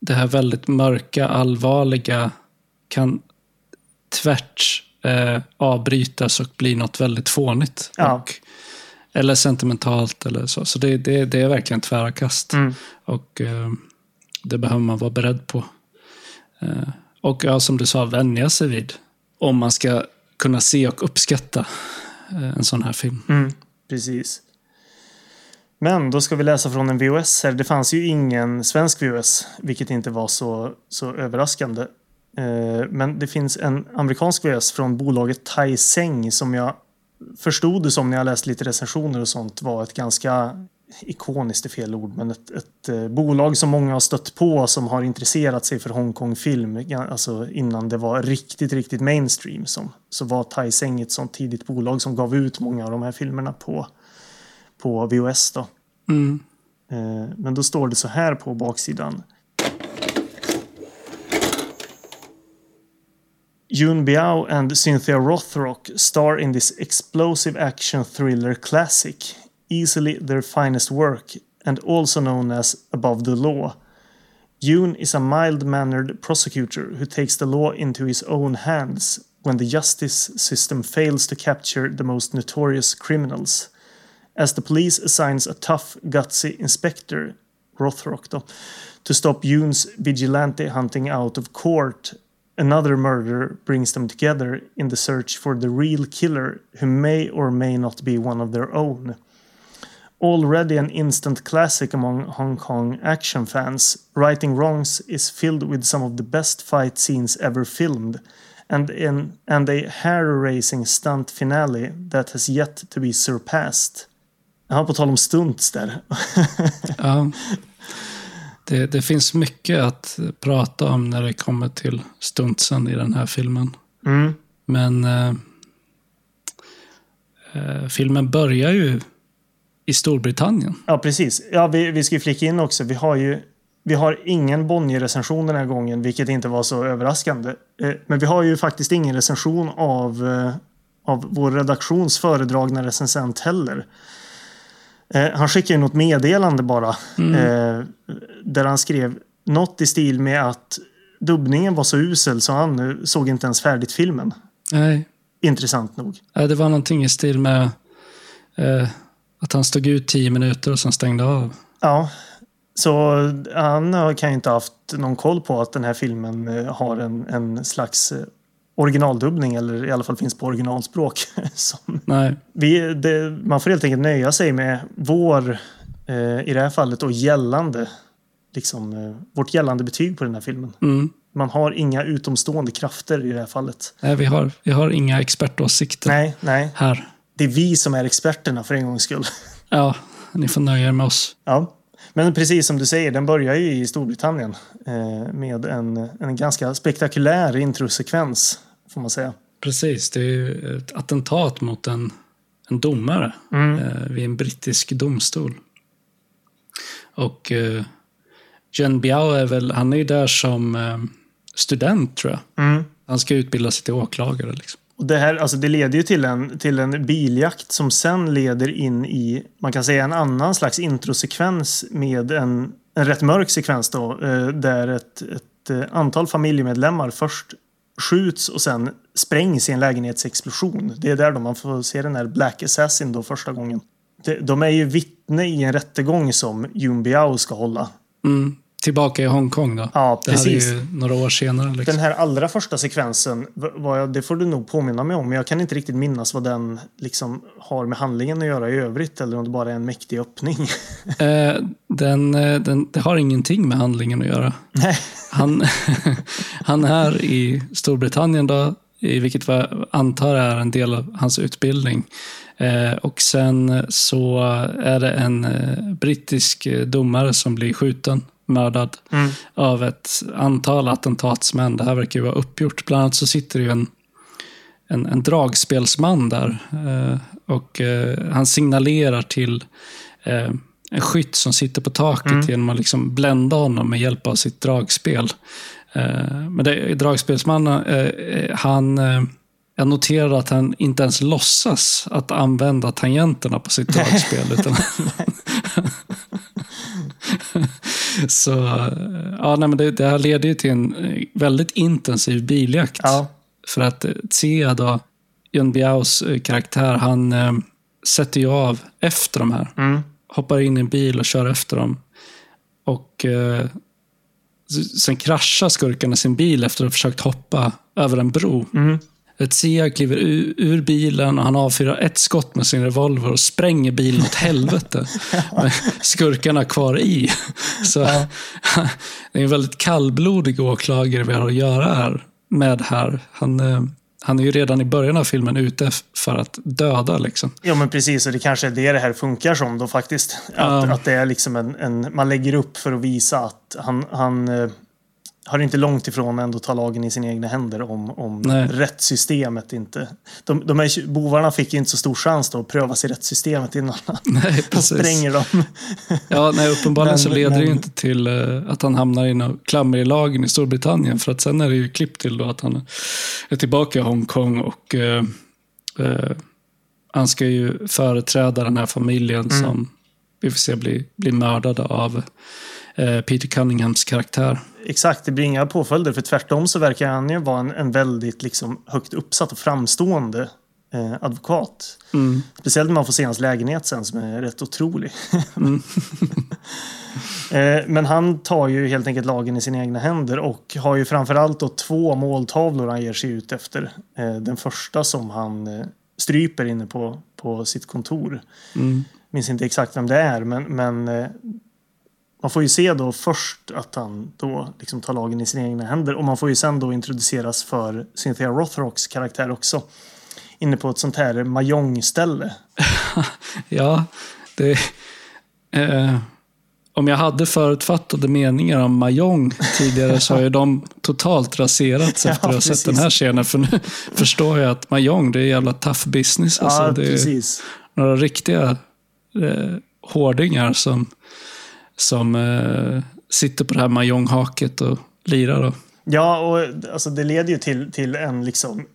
det här väldigt mörka, allvarliga kan tvärt eh, avbrytas och bli något väldigt fånigt. Ja. Och Eller sentimentalt eller så. Så det, det, det är verkligen tvära kast. Mm. Och eh, det behöver man vara beredd på. Eh, och ja, som du sa, vänja sig vid. Om man ska kunna se och uppskatta eh, en sån här film. Mm, precis. Men då ska vi läsa från en VHS här. Det fanns ju ingen svensk VHS, vilket inte var så, så överraskande. Eh, Men det finns en amerikansk VHS från bolaget Taiseng som jag förstod det som när jag läste lite recensioner och sånt var ett ganska ikoniskt är fel ord, men ett, ett eh, bolag som många har stött på som har intresserat sig för Hongkong-film, alltså innan det var riktigt, riktigt mainstream. Som, så var Taiseng ett sånt tidigt bolag som gav ut många av de här filmerna på, på VHS. Då. Mm. Eh, Men då står det så här på baksidan. Yoon Biao and Cynthia Rothrock star in this explosive action thriller classic, easily their finest work and also known as Above the Law. Yoon is a mild-mannered prosecutor who takes the law into his own hands when the justice system fails to capture the most notorious criminals. As the police assigns a tough, gutsy inspector, Rothrock, då, to stop Yoon's vigilante hunting out of court, another murder brings them together in the search for the real killer who may or may not be one of their own. Already an instant classic among Hong Kong action fans, Righting Wrongs is filled with some of the best fight scenes ever filmed, and in and a hair-raising stunt finale that has yet to be surpassed. Ja, på tal om stunts där. Ja. Det, det finns mycket att prata om när det kommer till stuntsen i den här filmen. Mm. Men eh, eh, filmen börjar ju i Storbritannien. Ja, precis. Ja, vi, vi ska ju flika in också. Vi har ju vi har ingen Bonnier-recension den här gången, vilket inte var så överraskande. Eh, Men vi har ju faktiskt ingen recension av, eh, av vår redaktions föredragna recensent heller. Eh, Han skickade ju något meddelande bara. eh, Där han skrev något i stil med att dubbningen var så usel så han såg inte ens färdigt filmen. Nej, Intressant nog. eh, det var någonting i stil med eh, att han stod ut tio minuter och sen stängde av. Ja, så han har- kan ju inte ha haft någon koll på att den här filmen eh, har en, en slags eh, originaldubbning eller i alla fall finns på originalspråk. Som Nej, vi, det, man får helt enkelt nöja sig med vår, eh, i det här fallet då gällande, liksom, eh, vårt gällande betyg på den här filmen. mm. Man har inga utomstående krafter i det här fallet. Nej vi, har, vi har inga expertåsikter Nej, nej. här. Det är vi som är experterna för en gångs skull. Ja, ni får nöja er med oss. Ja, men precis som du säger, den börjar ju i Storbritannien eh, med en, en ganska spektakulär introsekvens, får man säga. Precis, det är ju ett attentat mot en, en domare eh, vid en brittisk domstol. Och eh, Jen Biao är väl, han är ju där som eh, student tror jag. Mm. Han ska utbilda sig till åklagare. Liksom. Och det, här, alltså det leder ju till en, till en biljakt som sen leder in i, man kan säga en annan slags introsekvens med en, en rätt mörk sekvens då, eh, där ett, ett eh, antal familjemedlemmar först skjuts och sen sprängs i en lägenhetsexplosion. Det är där då man får se den här Black Assassin då första gången. De, är ju vittne i en rättegång som Jun Biao ska hålla. Mm. Tillbaka i Hongkong då. Ja, det precis. ju några år senare. Liksom. Den här allra första sekvensen, jag, det får du nog påminna mig om, men jag kan inte riktigt minnas vad den liksom har med handlingen att göra i övrigt, eller om det bara är en mäktig öppning. Eh, den, eh, den, det har ingenting med handlingen att göra. Nej. Han, han är i Storbritannien då, i vilket jag antar är en del av hans utbildning. Eh, och sen så är det en eh, brittisk eh, domare som blir skjuten, mördad, Mm. av ett antal attentatsmän. Det här verkar ju vara uppgjort. Bland annat så sitter det ju en, en, en dragspelsman där. Eh, och eh, han signalerar till eh, en skytt som sitter på taket genom att liksom blända honom med hjälp av sitt dragspel. Men det, dragspelsmannen, han... Jag noterar att han inte ens låtsas att använda tangenterna på sitt dragspel. utan Så ja, nej, men det, det här leder ju till en eh, väldigt intensiv biljakt. Ja. För att eh, se då Yun Biaos eh, karaktär, han eh, sätter ju av efter de här. Mm. Hoppar in i en bil och kör efter dem. Och eh, sen kraschar skurkarna sin bil efter att ha försökt hoppa över en bro. Mm. Sia kliver ur, ur bilen och han avfyrar ett skott med sin revolver och spränger bilen åt helvete. med skurkarna kvar i. Så det är en väldigt kallblodig åklagare vi har att göra här, med här. Han, eh, han är ju redan i början av filmen ute för att döda. Liksom. Ja men precis, och det kanske är det det här funkar som då faktiskt. Att, Ja. att det är liksom en, en... Man lägger upp för att visa att han, han eh, har inte långt ifrån ändå ta lagen i sina egna händer om, om Nej. rättssystemet inte... De, de här bovarna fick ju inte så stor chans då att prövas i rättssystemet innan Nej, han spränger dem. Ja, nej, uppenbarligen Men- så leder det ju men- inte till eh, att han hamnar i klammer i lagen i Storbritannien. För att sen är det ju klipp till då att han är tillbaka i Hongkong och eh, eh, han ska ju företräda den här familjen Mm. som vi får se bli, bli mördade av eh, Peter Cunninghams karaktär. Exakt, det blir inga påföljder. För tvärtom så verkar han ju vara en, en väldigt liksom, högt uppsatt och framstående eh, advokat. Mm. Speciellt när man får se hans lägenhet sen som är rätt otrolig. eh, men han tar ju helt enkelt lagen i sina egna händer och har ju framförallt då två måltavlor han ger sig ut efter. Eh, den första som han eh, stryper inne på, på sitt kontor. Mm. Minns inte exakt vem det är, men, men eh, man får ju se då först att han då liksom tar lagen i sina egna händer och man får ju sen då introduceras för Cynthia Rothrocks karaktär också. Inne på ett sånt här mahjong-ställe. Ja, det... Eh, om jag hade förutfattade meningar om Mahjong tidigare så har ju de totalt raserats Ja, efter att ha sett den här scenen. För nu förstår jag att Mahjong, det är jävla tough business. Alltså, ja, det är precis. några riktiga eh, hårdingar som, som eh, sitter på det här Mahjong-haket och lirar. Och, Ja, och alltså, det leder ju till, till en liksom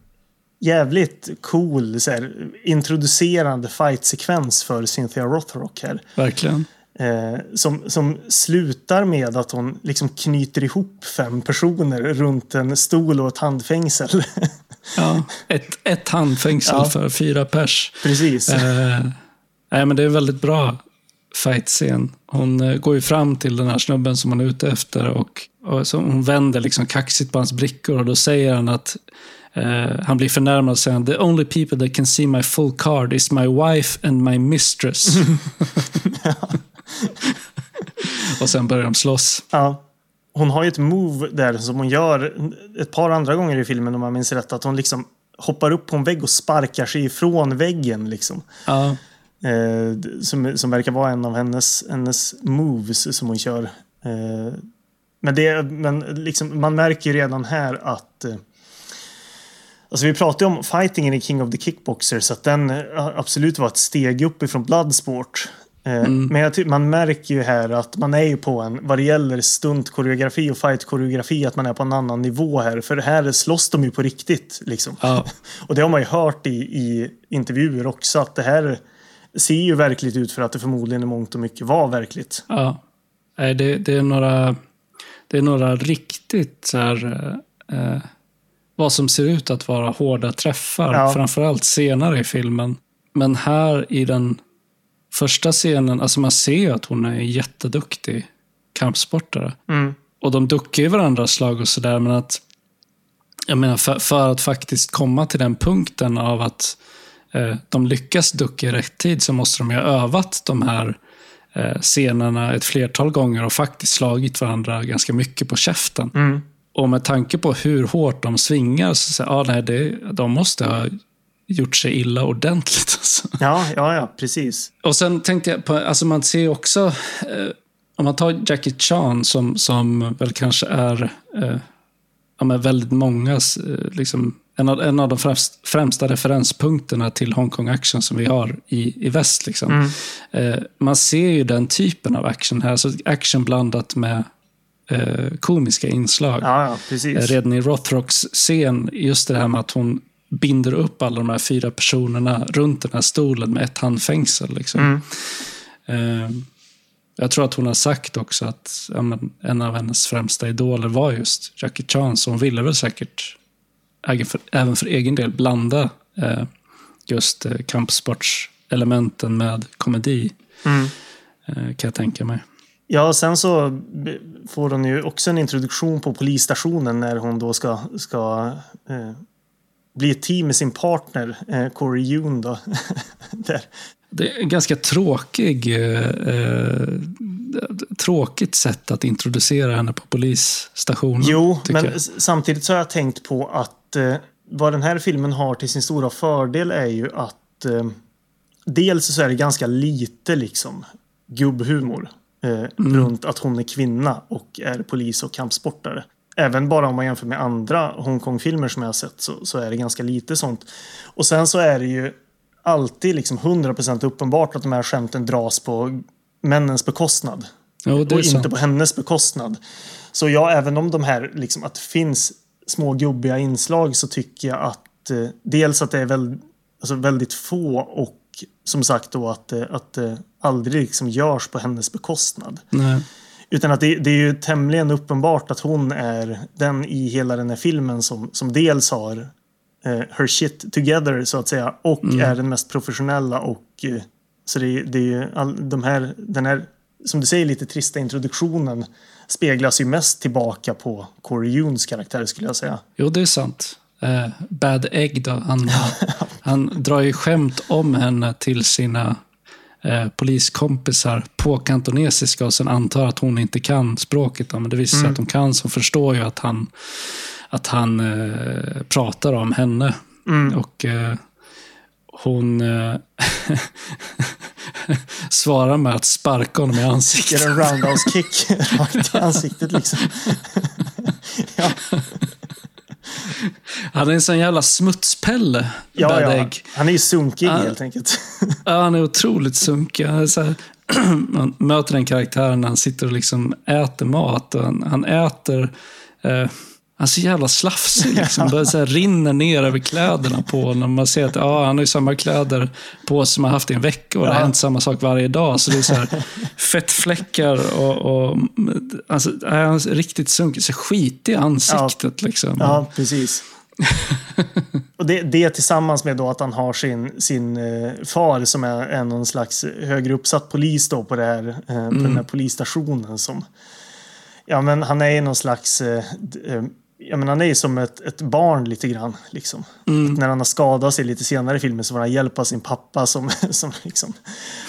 jävligt cool så här, introducerande fight-sekvens för Cynthia Rothrock här. verkligen. Eh, som, som slutar med att hon liksom knyter ihop fem personer runt en stol och ett handfängsel. Ja, ett, ett handfängsel Ja. för fyra pers. Precis. Eh, nej, men det är väldigt bra fight-scen. Hon eh, går ju fram till den här snubben som hon är ute efter och, och så hon vänder liksom kaxigt på hans brickor och då säger han att eh, han blir förnärmad och säger The only people that can see my full card is my wife and my mistress. och sen börjar de slåss. Ja. Hon har ju ett move där som hon gör ett par andra gånger i filmen om jag minns rätt. Att hon liksom hoppar upp på en vägg och sparkar sig ifrån väggen. Liksom. Ja, Eh, som, som verkar vara en av hennes, hennes moves som hon kör. Eh, men det, men liksom, man märker redan här att eh, Alltså vi pratade om fightingen i King of the Kickboxers, att den eh, absolut var ett steg upp ifrån Bloodsport. Eh, Men jag ty- man märker ju här att man är ju på en, vad det gäller stuntkoreografi och fightkoreografi, att man är på en annan nivå här. För här slåss de ju på riktigt. Liksom. ja, Och det har man ju hört i, i intervjuer också, att det här ser ju verkligt ut för att det förmodligen i mångt och mycket var verkligt. Ja. Nej, det, det, är några, det är några riktigt så här, eh, vad som ser ut att vara hårda träffar. Ja. Framförallt senare i filmen. Men här i den första scenen, alltså man ser ju att hon är en jätteduktig kampsportare. Mm. Och de duckar ju varandras slag och sådär, men att jag menar, för, för att faktiskt komma till den punkten av att eh, de lyckas ducka i rätt tid så måste de ju ha övat de här eh, scenerna ett flertal gånger och faktiskt slagit varandra ganska mycket på käften. Mm. Och med tanke på hur hårt de svingar så säger ah, nej, det, de måste ha gjort sig illa ordentligt. Alltså. Ja, ja, ja, precis. Och sen tänkte jag på, alltså man ser också, eh, om man tar Jackie Chan som, som väl kanske är eh, ja, väldigt mångas, eh, liksom, en, av, en av de främst, främsta referenspunkterna till Hongkong action som vi har i, i väst. Liksom. Eh, man ser ju den typen av action här, alltså action blandat med eh, komiska inslag. Ja, ja, Eh. Redan i Rothrocks scen, just det här med att hon binder upp alla de här fyra personerna runt den här stolen med ett handfängsel. Liksom. Mm. Eh, jag tror att hon har sagt också att ja, men, en av hennes främsta idoler var just Jackie Chan, så hon ville väl säkert ägen för, även för egen del blanda eh, just eh, kampsports elementen med komedi. Mm. eh, Kan jag tänka mig. Ja, sen så får hon ju också en introduktion på polisstationen när hon då ska, ska eh, bli ett team med sin partner, eh, Corey Yoon då. Där. Det är en ganska tråkig, eh, eh, tråkigt sätt att introducera henne på polisstationen. Jo, men jag. samtidigt så har jag tänkt på att eh, vad den här filmen har till sin stora fördel är ju att eh, dels så är det ganska lite liksom gubbhumor eh, runt att hon är kvinna och är polis och kampsportare. Även bara om man jämför med andra Hongkong-filmer som jag har sett så, så är det ganska lite sånt. Och sen så är det ju alltid liksom 100% uppenbart att de här skämten dras på männens bekostnad är och inte sant. på hennes bekostnad. Så ja, även om de här, liksom, att det finns små gubbiga inslag så tycker jag att eh, dels att det är väl, alltså, väldigt få och som sagt då att, eh, att det aldrig liksom görs på hennes bekostnad. Nej. Utan att det, det är ju tämligen uppenbart att hon är den i hela den här filmen som, som dels har eh, her shit together så att säga och är den mest professionella och eh, så det, är- det är ju all, de här, den här, som du säger, lite trista introduktionen speglas ju mest tillbaka på Corey Yoons karaktär skulle jag säga. Jo, det är sant. Eh, Bad Egg då, han, han drar ju skämt om henne till sina eh, poliskompisar på kantonesiska och sen antar att hon inte kan språket. Då, men det visar sig att de kan, så hon förstår ju att han, att han eh, pratar om henne. Och eh, hon eh, svarar med att sparka honom i ansiktet. Ger en roundhouse kick rakt i ansiktet liksom. ja, Han är en sån jävla smutspelle, ja, ja. Han är ju sunkig Ah. helt enkelt. Ja, han är otroligt sunkig. Han är här, man möter den karaktären när han sitter och liksom äter mat. Och han, han äter... Eh, han är så jävla slafsig. Liksom. Bara så här, rinner ner över kläderna på honom. Man ser att ja, han har ju samma kläder på sig som han haft i en vecka. Och det har Ja. hänt samma sak varje dag. Så det är så här, fettfläckar och... och alltså, han är riktigt sunkig. Så skitig i ansiktet. Liksom. Ja, precis. Och det, det tillsammans med då att han har sin, sin eh, far som är, är någon slags högre uppsatt polis då på, det här, eh, på den här polisstationen som... Ja, men han är någon slags... Eh, d- eh, ja, men han är ju som ett, ett barn lite grann. Liksom. Att när han har skadat sig lite senare i filmen så får han hjälp av sin pappa som, som liksom...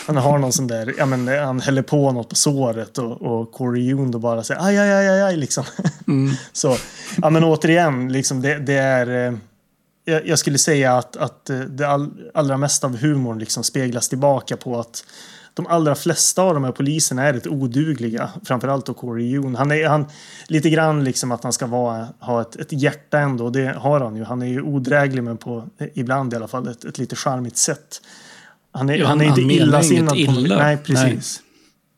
Han har någon sån där... Ja, men han häller på något på såret och, och Corey Yoon bara säger aj, aj, aj, aj, aj liksom. Så, ja men återigen, liksom det, det är... eh, Jag, jag skulle säga att, att eh, det all, allra mesta av humorn liksom speglas tillbaka på att de allra flesta av de här poliserna är rätt odugliga. Framförallt då Corey Yoon. Han är han, lite grann liksom att han ska vara, ha ett, ett hjärta ändå. och Det har han ju. Han är ju odräglig men på, ibland i alla fall, ett, ett lite charmigt sätt. Han är, Ja, han är han- inte han menar illasinnad. på illa. Nej, precis.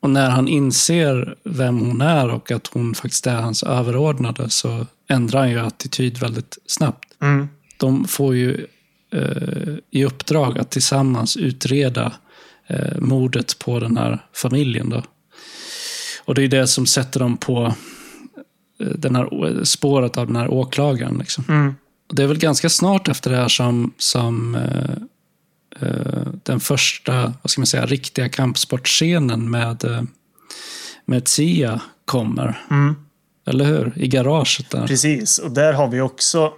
Och när han inser vem hon är och att hon faktiskt är hans överordnade så ändrar han ju attityd väldigt snabbt. Mm. De får ju eh, i uppdrag att tillsammans utreda eh, mordet på den här familjen. Då. Och det är det som sätter dem på eh, den här, spåret av den här åklagaren. Liksom. Mm. Och det är väl ganska snart efter det här som, som eh, eh, den första vad ska man säga, riktiga kampsportscenen med, eh, med Sia kommer. Mm. Eller hur? I garaget där. Precis, och där har vi också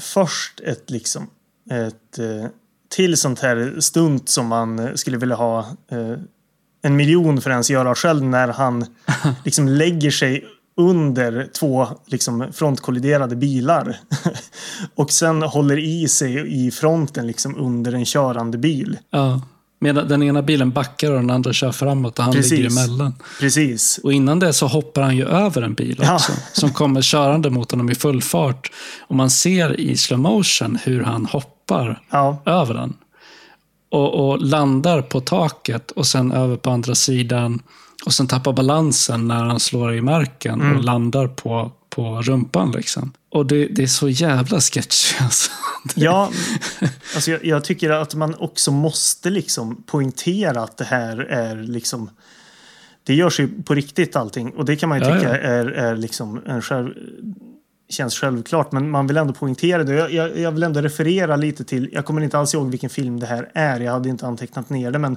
först ett liksom ett till sånt här stunt som man eh, skulle vilja ha eh, en miljon för ens göra själv när han liksom lägger sig under två liksom frontkolliderade bilar. och sen håller i sig i fronten liksom under en körande bil. Ja. Medan den ena bilen backar och den andra kör framåt och han Precis. ligger emellan. Precis. Och innan det så hoppar han ju över en bil Ja. också. Som kommer körande mot honom i full fart. Och man ser i slow motion hur han hoppar Ja, över den. Och, och landar på taket och sen över på andra sidan. Och sen tappar balansen när han slår i marken Mm. och landar på, på rumpan. Liksom. Och det, det är så jävla sketchy. Alltså. Ja, alltså jag, jag tycker att man också måste liksom poängtera att det här är liksom det görs ju på riktigt allting och det kan man ju Ja, tycka ja. Är, är liksom en själv, känns självklart. Men man vill ändå poängtera det. Jag, jag, jag vill ändå referera lite till, jag kommer inte alls ihåg vilken film det här är. Jag hade inte antecknat ner det. Men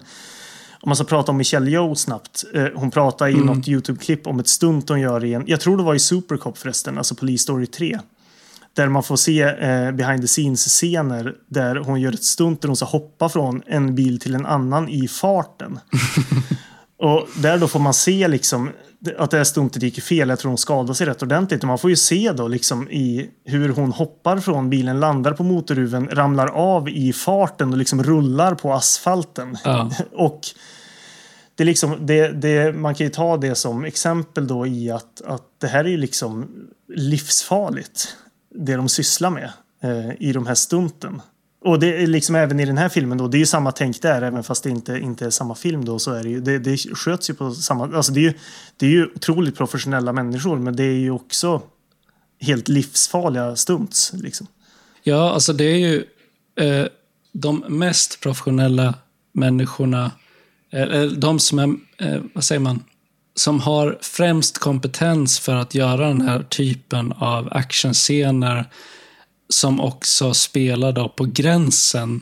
om man ska prata om Michelle Yeoh snabbt. Eh, hon pratar i Mm. något YouTube-klipp om ett stunt hon gör i en, jag tror det var i Supercop förresten, alltså Police Story 3. Där man får se eh, behind the scenes-scener där hon gör ett stunt där hon ska hoppa från en bil till en annan i farten. och där då får man se liksom att det här stuntet gick fel. Jag tror hon skadade sig rätt ordentligt. Man får ju se då liksom i hur hon hoppar från bilen, landar på motorhuven, ramlar av i farten och liksom rullar på asfalten. Ja. och det liksom, det, det, man kan ju ta det som exempel då i att, att det här är ju liksom livsfarligt. Det de sysslar med eh, i de här stunten. Och det är liksom även i den här filmen då, det är ju samma tänk där, även fast det inte, inte är samma film då, så är det ju, det, det sköts ju på samma, alltså det är ju, det är ju otroligt professionella människor, men det är ju också helt livsfarliga stunts liksom. Ja, alltså det är ju eh, de mest professionella människorna, eh, eller de som är, eh, vad säger man, som har främst kompetens för att göra den här typen av actionscener som också spelar då på gränsen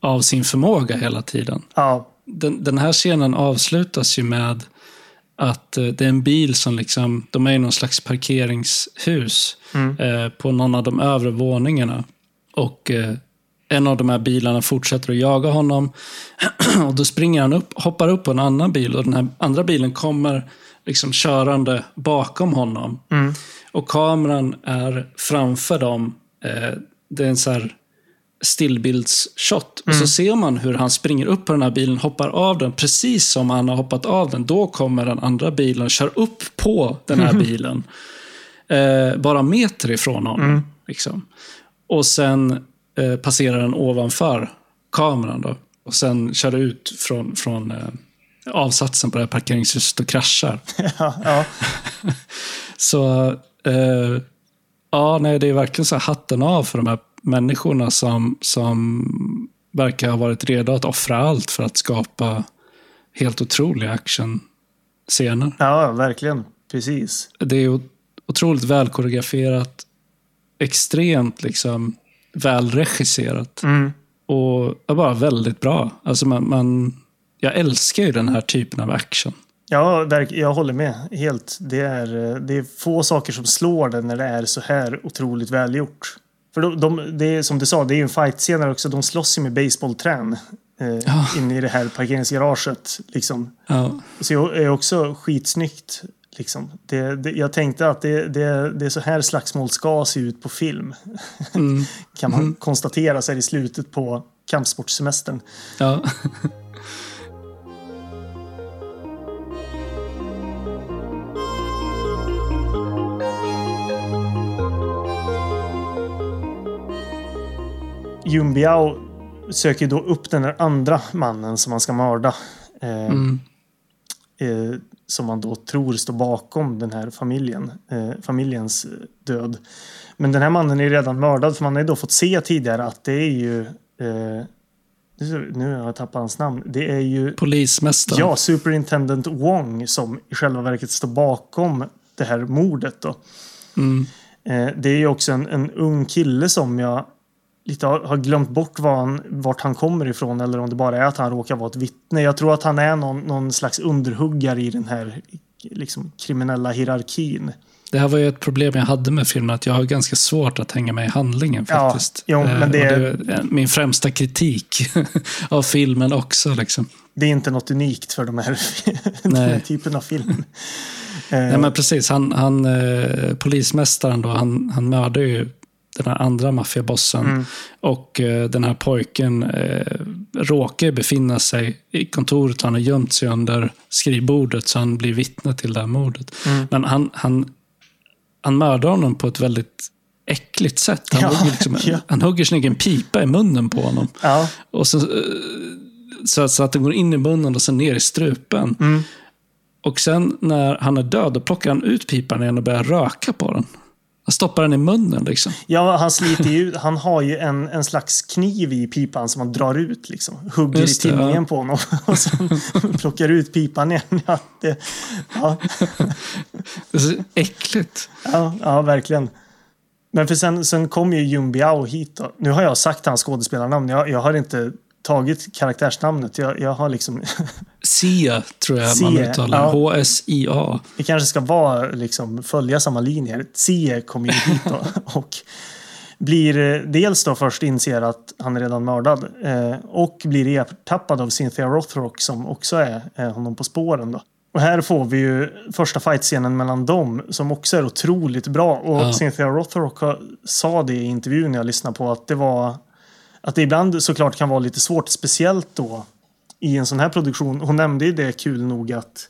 av sin förmåga hela tiden. Ja, Den, den här scenen avslutas ju med att eh, det är en bil som liksom, de är i någon slags parkeringshus eh, på någon av de övre våningarna. Och eh, en av de här bilarna fortsätter att jaga honom. och då springer han upp, hoppar upp på en annan bil och den här andra bilen kommer liksom körande bakom honom. Och kameran är framför dem. Eh, det är en så här stillbildsshot. Och så ser man hur han springer upp på den här bilen, hoppar av den precis som han har hoppat av den. Då kommer den andra bilen kör upp på den här bilen. Eh, bara meter ifrån honom. Liksom. Och sen eh, passerar den ovanför kameran. Då. Och sen kör ut från, från eh, avsatsen på det här parkeringshuset och kraschar. ja, ja. Så eh, ja, nej, det är verkligen så här hatten av för de här människorna som, som verkar ha varit redo att offra allt för att skapa helt otroliga actionscener. ja verkligen. Precis. Det är otroligt välkoreograferat, extremt liksom välregisserat Mm. och bara väldigt bra. Alltså man, man, jag älskar ju den här typen av action. Ja, jag håller med helt. Det är, eh, det är få saker som slår det när det är så här otroligt välgjort. För de, de, det är, som du sa, det är ju en fight-scen också. De slåss ju med baseballträn eh, inne i det här parkeringsgaraget. Liksom. Ja, Så det är också skitsnyggt. Liksom. Det, det, jag tänkte att det, det, det är så här slagsmål ska se ut på film. kan man konstatera så här i slutet på kampsportsemestern. ja. Yun Biao söker då upp den där andra mannen som han ska mörda. Eh, eh, som man då tror står bakom den här familjen, eh, familjens död. Men den här mannen är redan mördad för man har ju då fått se tidigare att det är ju eh, nu har jag tappat hans namn. Det är ju Polismästaren. Ja, Superintendent Wong som i själva verket står bakom det här mordet. Då. Mm. Eh, det är ju också en, en ung kille som jag lite har, har glömt bort var han, vart han kommer ifrån eller om det bara är att han råkar vara ett vittne. Jag tror att han är någon, någon slags underhuggare i den här liksom, kriminella hierarkin. Det här var ju ett problem jag hade med filmen, att jag har ganska svårt att hänga med i handlingen Ja, faktiskt. jo, men Eh, det- och är min främsta kritik av filmen också. Liksom. Det är inte något unikt för de här, den här typen av film. Nej, men precis, han, han, eh, polismästaren då, han, han mördar ju den här andra maffiabossen. Mm. Och eh, den här pojken eh, råkar befinna sig i kontoret. Han har gömt sig under skrivbordet så han blir vittne till det här mordet. Mm. Men han, han, han mördar honom på ett väldigt äckligt sätt. Han, Ja, hugger, liksom, ja. han hugger sin egen pipa i munnen på honom. ja, Och så, eh, så, så att den går in i munnen och sen ner i strupen. Mm. Och sen när han är död, då plockar han ut pipan igen och börjar röka på den. Han stoppar den i munnen liksom. Ja, han sliter ju Han har ju en, en slags kniv i pipan som han drar ut liksom. Hugger Just i tinningen ja. på honom och sen plockar ut pipan igen. Ja, det, ja, Det är så äckligt. ja, ja, verkligen. Men för sen, sen kom ju Jun Biao hit då. Nu har jag sagt hans skådespelarnamn. Jag, jag har inte tagit karaktärsnamnet. Jag, jag har liksom... Sia tror jag man Sia, uttalar. ja. H-S-I-A. Vi kanske ska vara, liksom, följa samma linje. Zie kommer ju hit då och blir eh, dels då först inser att han är redan mördad eh, och blir ertappad av Cynthia Rothrock som också är eh, honom på spåren. Då. Och här får vi ju första fightscenen mellan dem som också är otroligt bra. Och Ja. Cynthia Rothrock sa det i intervjun jag lyssnade på att det var att det ibland såklart kan vara lite svårt, speciellt då i en sån här produktion. Hon nämnde ju det kul nog att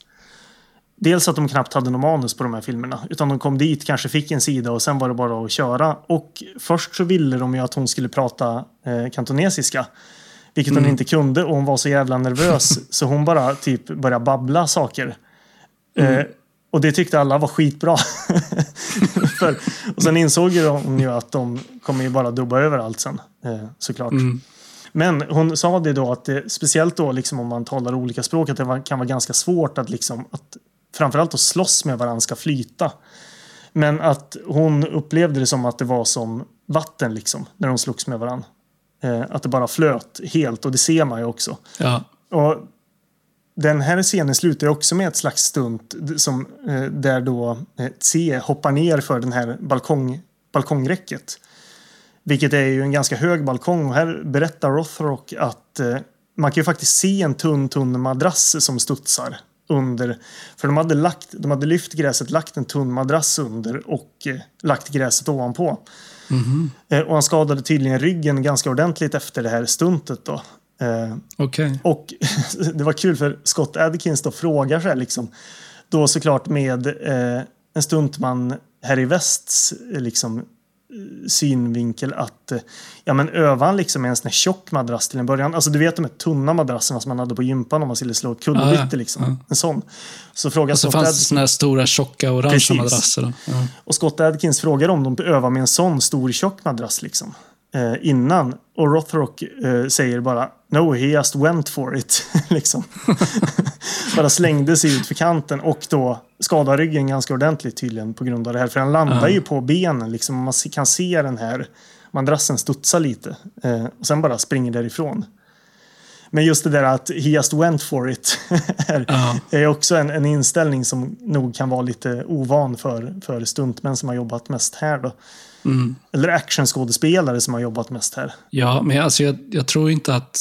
Dels att de knappt hade någon manus på de här filmerna. Utan de kom dit, kanske fick en sida och sen var det bara att köra. Och först så ville de ju att hon skulle prata eh, kantonesiska. Vilket hon inte kunde och hon var så jävla nervös så hon bara typ började babbla saker. Eh, och det tyckte alla var skitbra. För, och sen insåg ju hon ju att de kommer ju bara dubba över allt sen. Eh, såklart. Men hon sa det då att det, speciellt då liksom om man talar olika språk att det kan vara ganska svårt att liksom att framförallt att slåss med varandra ska flyta. Men att hon upplevde det som att det var som vatten liksom när de slogs med varandra. Eh, att det bara flöt helt och det ser man ju också. Ja. Och den här scenen slutar också med ett slags stunt som, eh, där då eh, C hoppar ner för den här balkong, balkongräcket. Vilket är ju en ganska hög balkong och här berättar Rothrock att eh, man kan ju faktiskt se en tunn, tunn madrass som studsar under. För de hade, lagt, de hade lyft gräset, lagt en tunn madrass under och eh, lagt gräset ovanpå. Eh, och han skadade tydligen ryggen ganska ordentligt efter det här stuntet då. Eh, Okej. och det var kul för Scott Adkins då frågar sig liksom. Då såklart med eh, en stuntman här i västs eh, liksom, eh, synvinkel att eh, ja men övar han liksom med en sån här tjock madrass till en början. Alltså du vet de här tunna madrasserna som man hade på gympan om man skulle slå kullerbyttor Ja, ja. liksom. Ja. En sån. Så frågar Och så Scott fanns Adkins, såna här stora tjocka orangea madrasser. Ja. och Scott Adkins frågar om de övar med en sån stor tjock madrass liksom. Eh, innan. Och Rothrock eh, säger bara No, he just went for it. liksom. bara slängde sig ut för kanten och då skadar ryggen ganska ordentligt tydligen på grund av det här. För han landar Ja. ju på benen liksom. Man kan se den här madrassen studsa lite. Eh, och sen bara springer därifrån. Men just det där att he just went for it är, Ja. är också en, en inställning som nog kan vara lite ovan för, för stuntmän som har jobbat mest här. Då. Mm. Eller actionskådespelare som har jobbat mest här. Ja, men alltså jag, jag tror inte att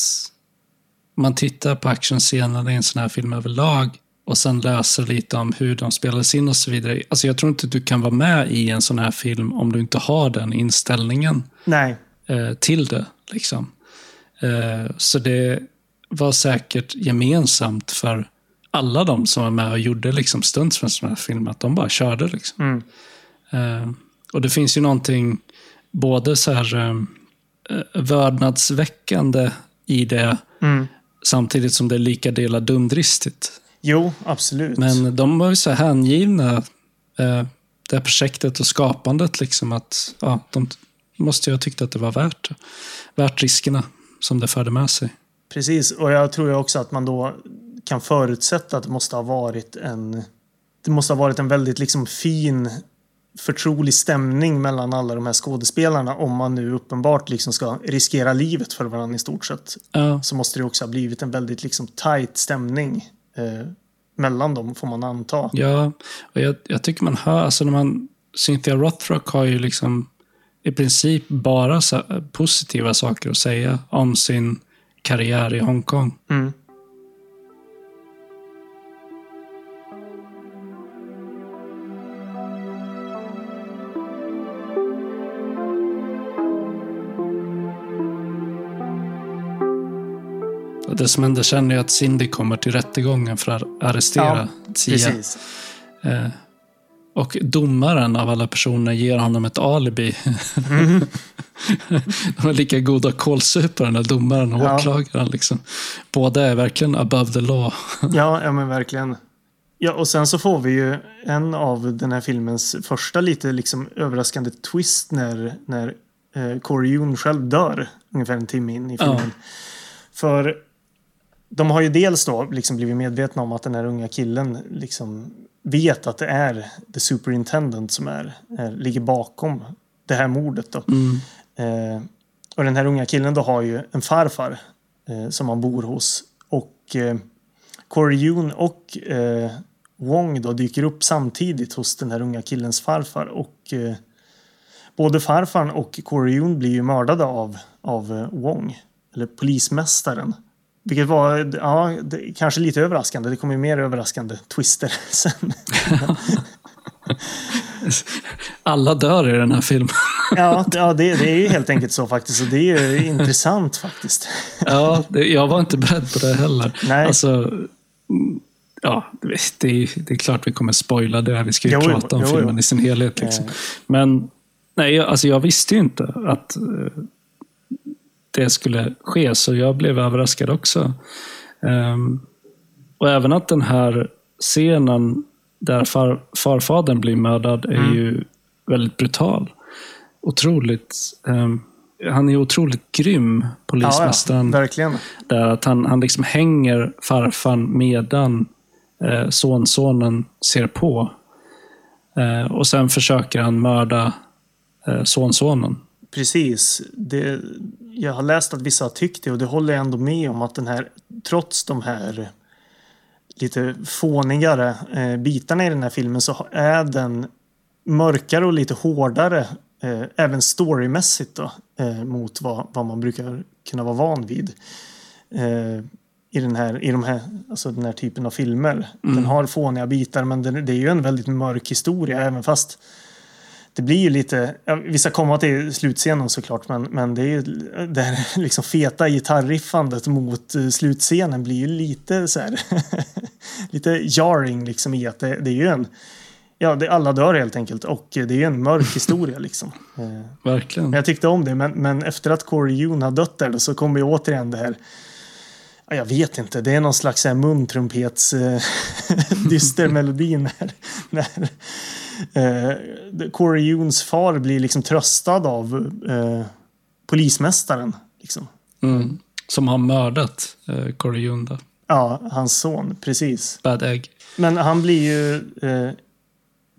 man tittar på actionscenerna i en sån här film överlag och sen läser lite om hur de spelades in och så vidare. Alltså jag tror inte du kan vara med i en sån här film om du inte har den inställningen Nej, eh, till det. Liksom. Eh, så det var säkert gemensamt för alla de som var med och gjorde liksom stunts för en sån här film, att de bara körde. Liksom. Mm. Och det finns ju någonting både så här eh, vördnadsväckande i det, Mm. samtidigt som det är lika delar dumdristigt. jo, absolut. Men de var ju så hängivna, eh, det här projektet och skapandet, liksom att ja, de måste ju ha tyckt att det var värt. Värt riskerna som det förde med sig. Precis, och jag tror ju också att man då kan förutsätta att det måste ha varit en det måste ha varit en väldigt liksom fin förtrolig stämning mellan alla de här skådespelarna om man nu uppenbart liksom ska riskera livet för varandra i stort sett. Ja, Så måste det också ha blivit en väldigt liksom tight stämning eh, mellan dem får man anta. ja och jag, jag tycker man hör, alltså när man, Cynthia Rothrock har ju liksom i princip bara positiva saker att säga om sin karriär i Hongkong. Mm. Det som händer sen är att Cindy kommer till rättegången för att arrestera. Precis. Eh, och domaren av alla personer ger honom ett alibi. De är lika goda kålsupare, den domaren och Ja. åklagaren. Liksom. Båda är verkligen above the law. Ja, ja men verkligen. Ja, och sen så får vi ju en av den här filmens första lite liksom överraskande twist när, när eh, Corey Yoon själv dör ungefär en timme in i filmen. För de har ju dels då liksom blivit medvetna om att den här unga killen liksom vet att det är the superintendent som är, är ligger bakom det här mordet. Då. Mm. Eh, och den här unga killen då har ju en farfar eh, som han bor hos. Och eh, Corey Yoon och eh, Wong då dyker upp samtidigt hos den här unga killens farfar. Och eh, både farfarn och Corey Yoon blir ju mördade av, av eh, Wong. Eller polismästaren. Vilket var ja, det, kanske lite överraskande. Det kommer ju mer överraskande twister sen. Alla dör i den här filmen. ja, ja det, det är ju helt enkelt så faktiskt. Och det är ju intressant faktiskt. ja, det, jag var inte beredd på det heller. Nej. Alltså, ja, det, är, det är klart vi kommer spoila det. här. Vi ska ju Jo, jo, prata om jo, jo. filmen i sin helhet. Liksom. Men nej, alltså, jag visste ju inte att eh, det skulle ske, så jag blev överraskad också. Ehm, och även att den här scenen där far, farfadern blir mördad är Mm. ju väldigt brutal. Otroligt. ehm, han är otroligt grym, polismästaren. ja, verkligen. Där att han, han liksom hänger farfan medan eh, sonsonen ser på. Eh, och sen försöker han mörda eh, sonsonen. Precis. Det, jag har läst att vissa har tyckt det och det håller jag ändå med om att den här, trots de här lite fånigare eh, bitarna i den här filmen så är den mörkare och lite hårdare eh, även storymässigt då, eh, mot vad, vad man brukar kunna vara van vid. Eh, i, den här, i de här, alltså den här typen av filmer. Den har fåniga bitar men den, det är ju en väldigt mörk historia även fast det blir ju lite, ja, vi ska komma till slutscenen såklart, men, men det är ju det här liksom feta gitarriffandet mot eh, slutscenen blir ju lite så här, lite jarring liksom i att det, det är ju en, ja, det, alla dör helt enkelt och det är ju en mörk historia liksom. Eh, Verkligen. men jag tyckte om det, men, men efter att Corey Yoon har dött där då, så kommer ju återigen det här jag vet inte, det är någon slags så här muntrumpets eh, dyster melodi när, när eh, Corey Yoons far blir liksom tröstad av eh, polismästaren. Liksom. Mm. Som har mördat eh, Corey Junda. Ja, hans son, precis. Bad Egg. Men han blir ju eh,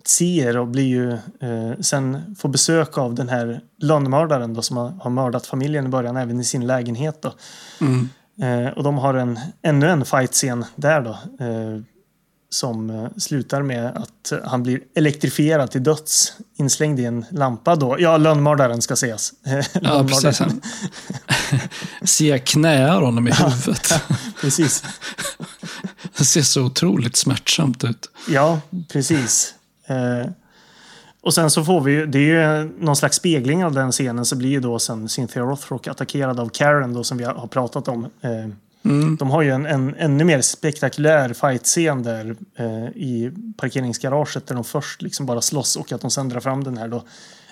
ser och blir ju eh, sen får besök av den här lönnmördaren då som har, har mördat familjen i början även i sin lägenhet då. Mm. Eh, och de har en, ännu en fight-scen där då. Eh, som eh, slutar med att han blir elektrifierad till döds. Inslängd i en lampa då. Ja, lönnmördaren ska sägas. Ja, precis. Han- Sia knäar honom i huvudet. precis. Det ser så otroligt smärtsamt ut. Ja, precis. Eh, och sen så får vi ju, det är ju någon slags spegling av den scenen så blir ju då sen Cynthia Rothrock attackerad av Karen då som vi har pratat om. Eh, Mm. De har ju en, en ännu mer spektakulär fight-scen där eh, i parkeringsgaraget där de först liksom bara slåss och att de sen drar fram den här då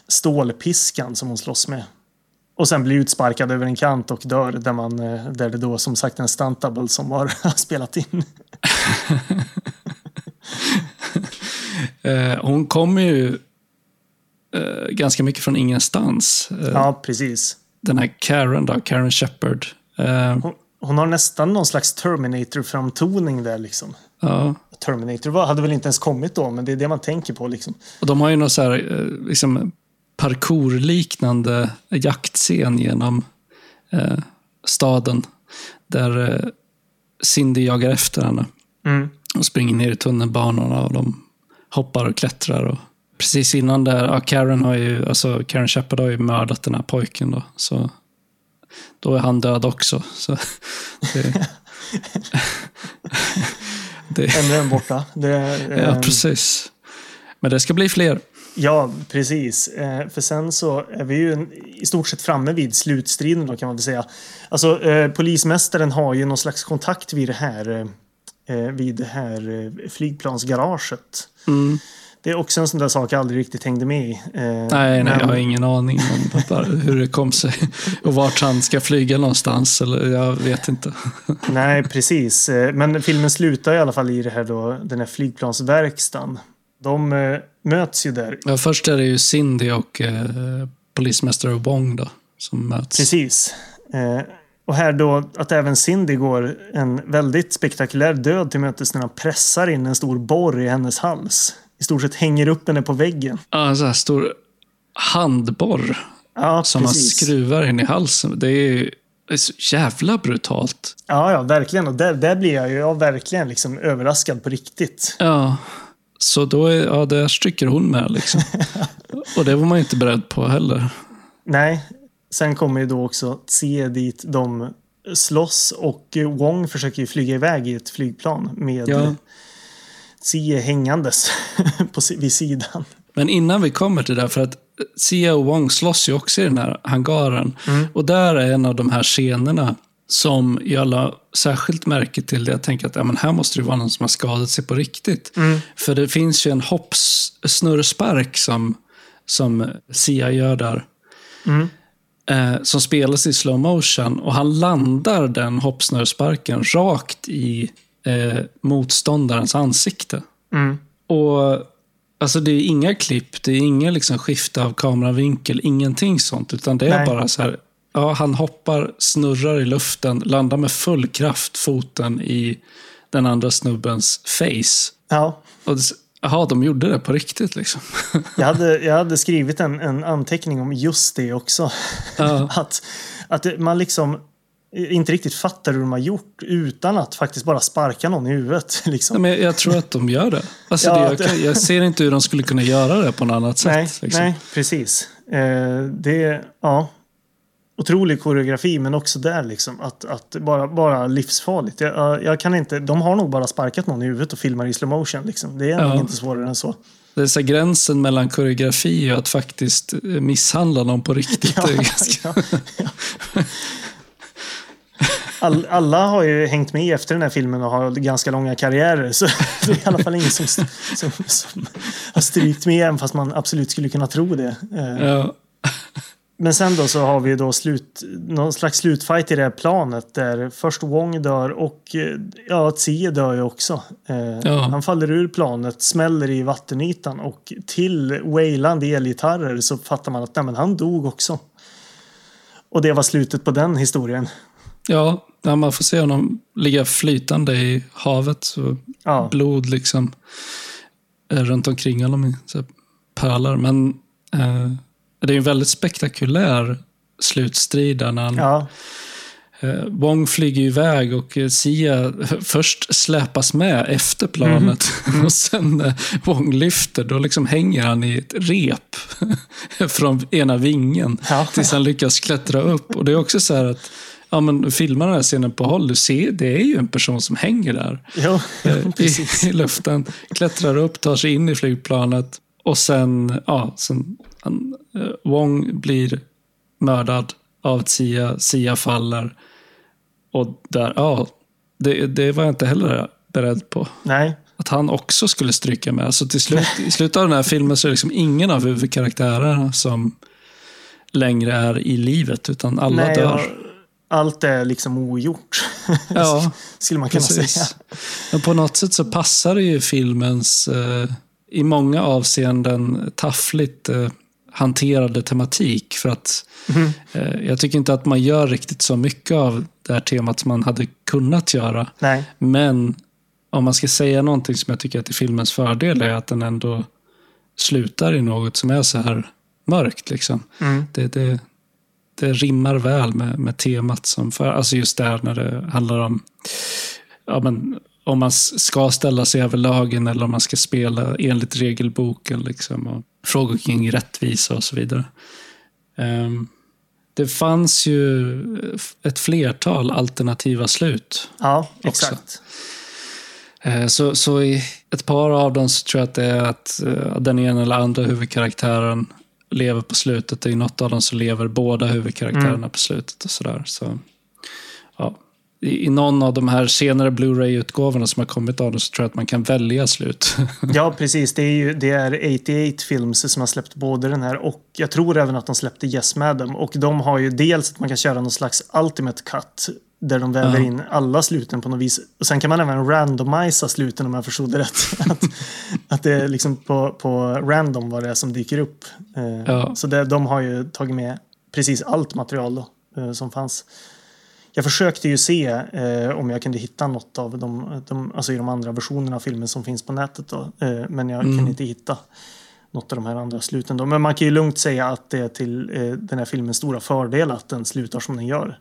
stålpiskan som hon slåss med. Och sen blir utsparkad över en kant och dör där, man, eh, där det då som sagt en stuntable som har spelat in. Eh, hon kommer ju eh, ganska mycket från ingenstans. Eh, Ja, precis. Den här Karen då, Karen Shepard. Eh, Hon, hon har nästan någon slags Terminator-framtoning där liksom. ja. Terminator var, hade väl inte ens kommit då, men det är det man tänker på liksom. Och de har ju någon så här, eh, liksom parkourliknande jaktscen genom eh, staden. Där eh, Cindy jagar efter henne. Mm. Och springer ner i tunnelbanorna och de hoppar och klättrar. Och precis innan där, ja, Karen har ju, alltså Karen Shepard har ju mördat den här pojken då. Så då är han död också. Så det, det, Ännu en borta. Det, ja, ehm, precis. Men det ska bli fler. Ja, precis. Eh, för sen så är vi ju en, i stort sett framme vid slutstriden då kan man väl säga. Alltså eh, polismästaren har ju någon slags kontakt vid det här, eh, vid det här eh, flygplansgaraget. Mm. Det är också en sån där sak jag aldrig riktigt hängde med i. Eh, Nej, nej, men- jag har ingen aning om bara hur det kom sig. Och vart han ska flyga någonstans. Eller jag vet inte. Nej, precis. Eh, Men filmen slutar i alla fall i det här då, den här flygplansverkstan. De eh, möts ju där. Ja, först är det ju Cindy och eh, polismästare Wong då, som möts. Precis. Eh, och här då att även Cindy går en väldigt spektakulär död till mötes när han pressar in en stor borr i hennes hals. I stort sett hänger upp henne på väggen. Ja, en sån här stor handborr Ja, som man skruvar in i halsen. Det är, det är så jävla brutalt. Ja, ja, verkligen. Och där, där blir jag ju ja, verkligen liksom överraskad på riktigt. Ja, så då är, ja, där stryker hon med liksom. Och det var man inte beredd på heller. Nej, sen kommer ju då också se dit de slåss och Wong försöker ju flyga iväg i ett flygplan med Ja. Zie hängandes på, vid sidan. Men innan vi kommer till det, för att Sia och Wong slåss ju också i den här hangaren. Och där är en av de här scenerna som jag la särskilt märke till. Jag tänker att ja, men här måste det vara någon som har skadat sig på riktigt. För det finns ju en hoppsnurrspark som, som Sia gör där. Eh, som spelas i slow motion och han landar den hoppsnurrsparken rakt i eh, motståndarens ansikte. Mm. Och Alltså det är inga klipp, det är inga liksom skifte av kameravinkel, ingenting sånt. Utan det är Nej. bara så här, ja, han hoppar, snurrar i luften, landar med full kraft foten i den andra snubbens face. Ja, Och jaha, de gjorde det på riktigt liksom. jag hade, jag hade skrivit en, en anteckning om just det också. Ja. att, att man liksom inte riktigt fattar hur de har gjort utan att faktiskt bara sparka någon i huvudet. Liksom. men jag tror att de gör det. Alltså Ja, det, jag, jag ser inte hur de skulle kunna göra det på något annat Nej, sätt. Liksom. nej, precis. Eh, det, ja. Otrolig koreografi, men också där liksom att, att bara, bara livsfarligt. Jag, jag- kan inte, de har nog bara sparkat någon i huvudet och filmar i slow motion. Liksom. Det är Ja. nog inte svårare än så. Det är så gränsen mellan koreografi och att faktiskt eh, misshandla någon på riktigt. Ja, ja. All, alla har ju hängt med efter den här filmen och har ganska långa karriärer. Så det är i alla fall ingen som, som, som har strykt med, även fast man absolut skulle kunna tro det. Eh, Ja. Men sen då så har vi då slut, någon slags slutfight i det här planet där först Wong dör och eh, ja, Tsie dör ju också. Eh, Ja. Han faller ur planet, smäller i vattenytan och till wailande elgitarrer så fattar man att nej, men han dog också. Och det var slutet på den historien. Ja, när man får se honom ligga flytande i havet. Så Ja, blod liksom eh, runt omkring honom i pölar. Men eh, det är en väldigt spektakulär slutstrid där när han, ja, eh, Wong flyger iväg och eh, Sia först släpas med efter planet. Och sen när Wong lyfter, då liksom hänger han i ett rep från ena vingen. Ja. Tills han lyckas klättra upp. Och det är också så här att Ja, men filmar den här scenen på håll, du ser, det är ju en person som hänger där jo, eh, precis. i, i luften. Klättrar upp, tar sig in i flygplanet och sen, ja, sen han, eh, Wong blir mördad av Sia. Sia faller. Och där, ja, det, det var jag inte heller beredd på. Nej, Att han också skulle stryka med. Så till slut, i slutet av den här filmen så är det liksom ingen av huvudkaraktärerna som längre är i livet, utan alla nej dör. Allt är liksom ogjort. Ja, Skulle man kunna säga. Precis. Men på något sätt så passar det ju filmens eh, i många avseenden taffligt eh, hanterade tematik. För att Mhm. eh, jag tycker inte att man gör riktigt så mycket av det här temat som man hade kunnat göra. Nej, Men om man ska säga någonting som jag tycker att är filmens fördel är att den ändå slutar i något som är så här mörkt. Liksom. Mm. Det, det, det rimmar väl med, med temat. som för, Alltså just där när det handlar om ja, men, om man ska ställa sig över lagen eller om man ska spela enligt regelboken. Liksom, och frågor kring rättvisa och så vidare. Ehm, det fanns ju ett flertal alternativa slut. ja, exakt. Eh, Så, så i ett par av dem så tror jag att det är att eh, den ena eller andra huvudkaraktären lever på slutet. I något av dem så lever båda huvudkaraktärerna Mm. på slutet. och sådär. Så, ja. I, I någon av de här senare Blu-ray-utgåvorna som har kommit av dem så tror jag att man kan välja slut. Ja, precis. Det är, ju, det är 88 Films som har släppt både den här och jag tror även att de släppte Yes Madam. Och de har ju dels att man kan köra någon slags Ultimate Cut där de väver in alla sluten på något vis. Och sen kan man även randomisa sluten om jag förstod det rätt. att, att det är liksom på, på random vad det är som dyker upp. Eh, Ja. Så det, de har ju tagit med precis allt material då, eh, som fanns. Jag försökte ju se eh, om jag kunde hitta något av de, de, alltså i de andra versionerna av filmen som finns på nätet. Då, eh, men jag Mm. kunde inte hitta. något av de här andra sluten. Då. Men man kan ju lugnt säga att det är till eh, den här filmens stora fördel att den slutar som den gör.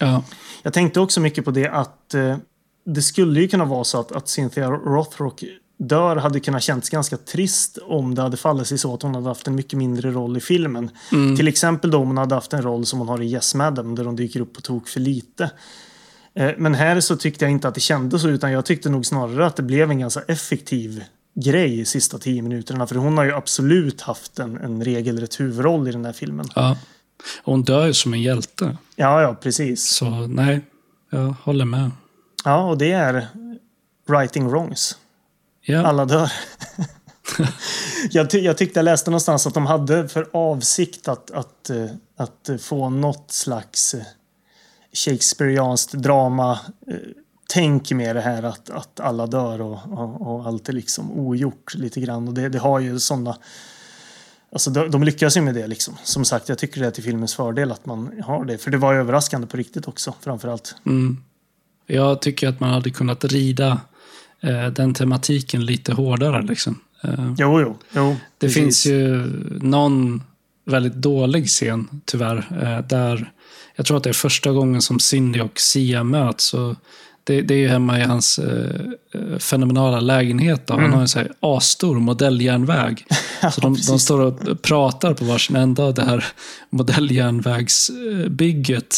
Ja. Jag tänkte också mycket på det att eh, det skulle ju kunna vara så att, att Cynthia Rothrock dör hade kunnat känts ganska trist om det hade fallit sig så att hon hade haft en mycket mindre roll i filmen. Till exempel då om hon hade haft en roll som hon har i Yes Madam där hon dyker upp på tok för lite. Eh, Men här så tyckte jag inte att det kändes så utan jag tyckte nog snarare att det blev en ganska effektiv grej i sista tio minuterna. För hon har ju absolut haft en, en regelrätt huvudroll i den här filmen. ja. Och Hon dör ju som en hjälte. Ja, ja, precis. Så nej, jag håller med. Ja, och det är righting wrongs. Ja. Alla dör. jag, ty jag tyckte jag läste någonstans att de hade för avsikt att, att, eh, att få något slags eh, Shakespeareanskt drama. eh, Tänk med det här att, att alla dör och, och, och allt är liksom ogjort lite grann. Och det, det har ju sådana... Alltså de, de lyckas ju med det liksom. Som sagt, jag tycker det är till filmens fördel att man har det. För det var ju överraskande på riktigt också, framförallt. Mm. Jag tycker att man hade kunnat rida eh, den tematiken lite hårdare. Liksom. Eh, Jo, jo. jo det precis. finns ju någon väldigt dålig scen, tyvärr, eh, där jag tror att det är första gången som Cindy och Sia möts. Och det, det är ju hemma i hans eh, eh, fenomenala lägenhet. Då. Han har en så här asstor modelljärnväg. så de, de står och pratar på varsin ända av det här modelljärnvägsbygget.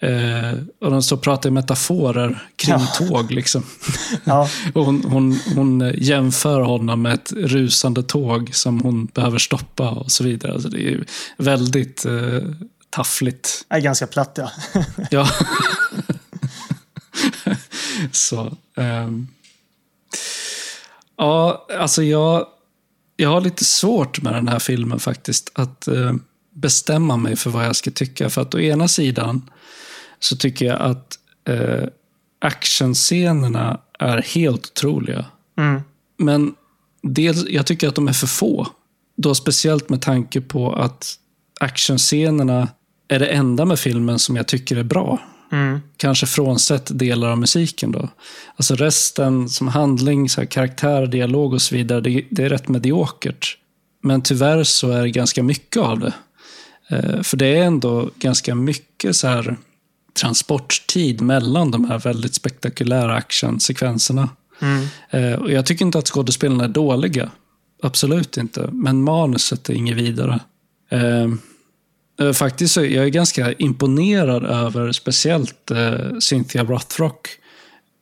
Eh, och de står och pratar i metaforer kring Ja. tåg. Liksom. Ja, Och hon, hon, hon jämför honom med ett rusande tåg som hon behöver stoppa och så vidare. Alltså det är väldigt eh, taffligt. är ganska platt ja. Ja. så. ehm. ja, alltså jag, jag har lite svårt med den här filmen faktiskt. Att eh, bestämma mig för vad jag ska tycka. För att å ena sidan så tycker jag att eh, actionscenerna är helt otroliga. Mm. Men dels, jag tycker att de är för få. Då speciellt med tanke på att actionscenerna är det enda med filmen som jag tycker är bra. Mm. Kanske frånsett delar av musiken då. Alltså resten som handling, så här, karaktär, dialog och så vidare, det, det är rätt mediokert. Men tyvärr så är det ganska mycket av det. Eh, för det är ändå ganska mycket så här transporttid mellan de här väldigt spektakulära actionsekvenserna. Mm. Eh, och jag tycker inte att skådespelarna är dåliga. Absolut inte. Men manuset är inget vidare. Eh, faktiskt så jag är ganska imponerad över speciellt eh, Cynthia Rothrock.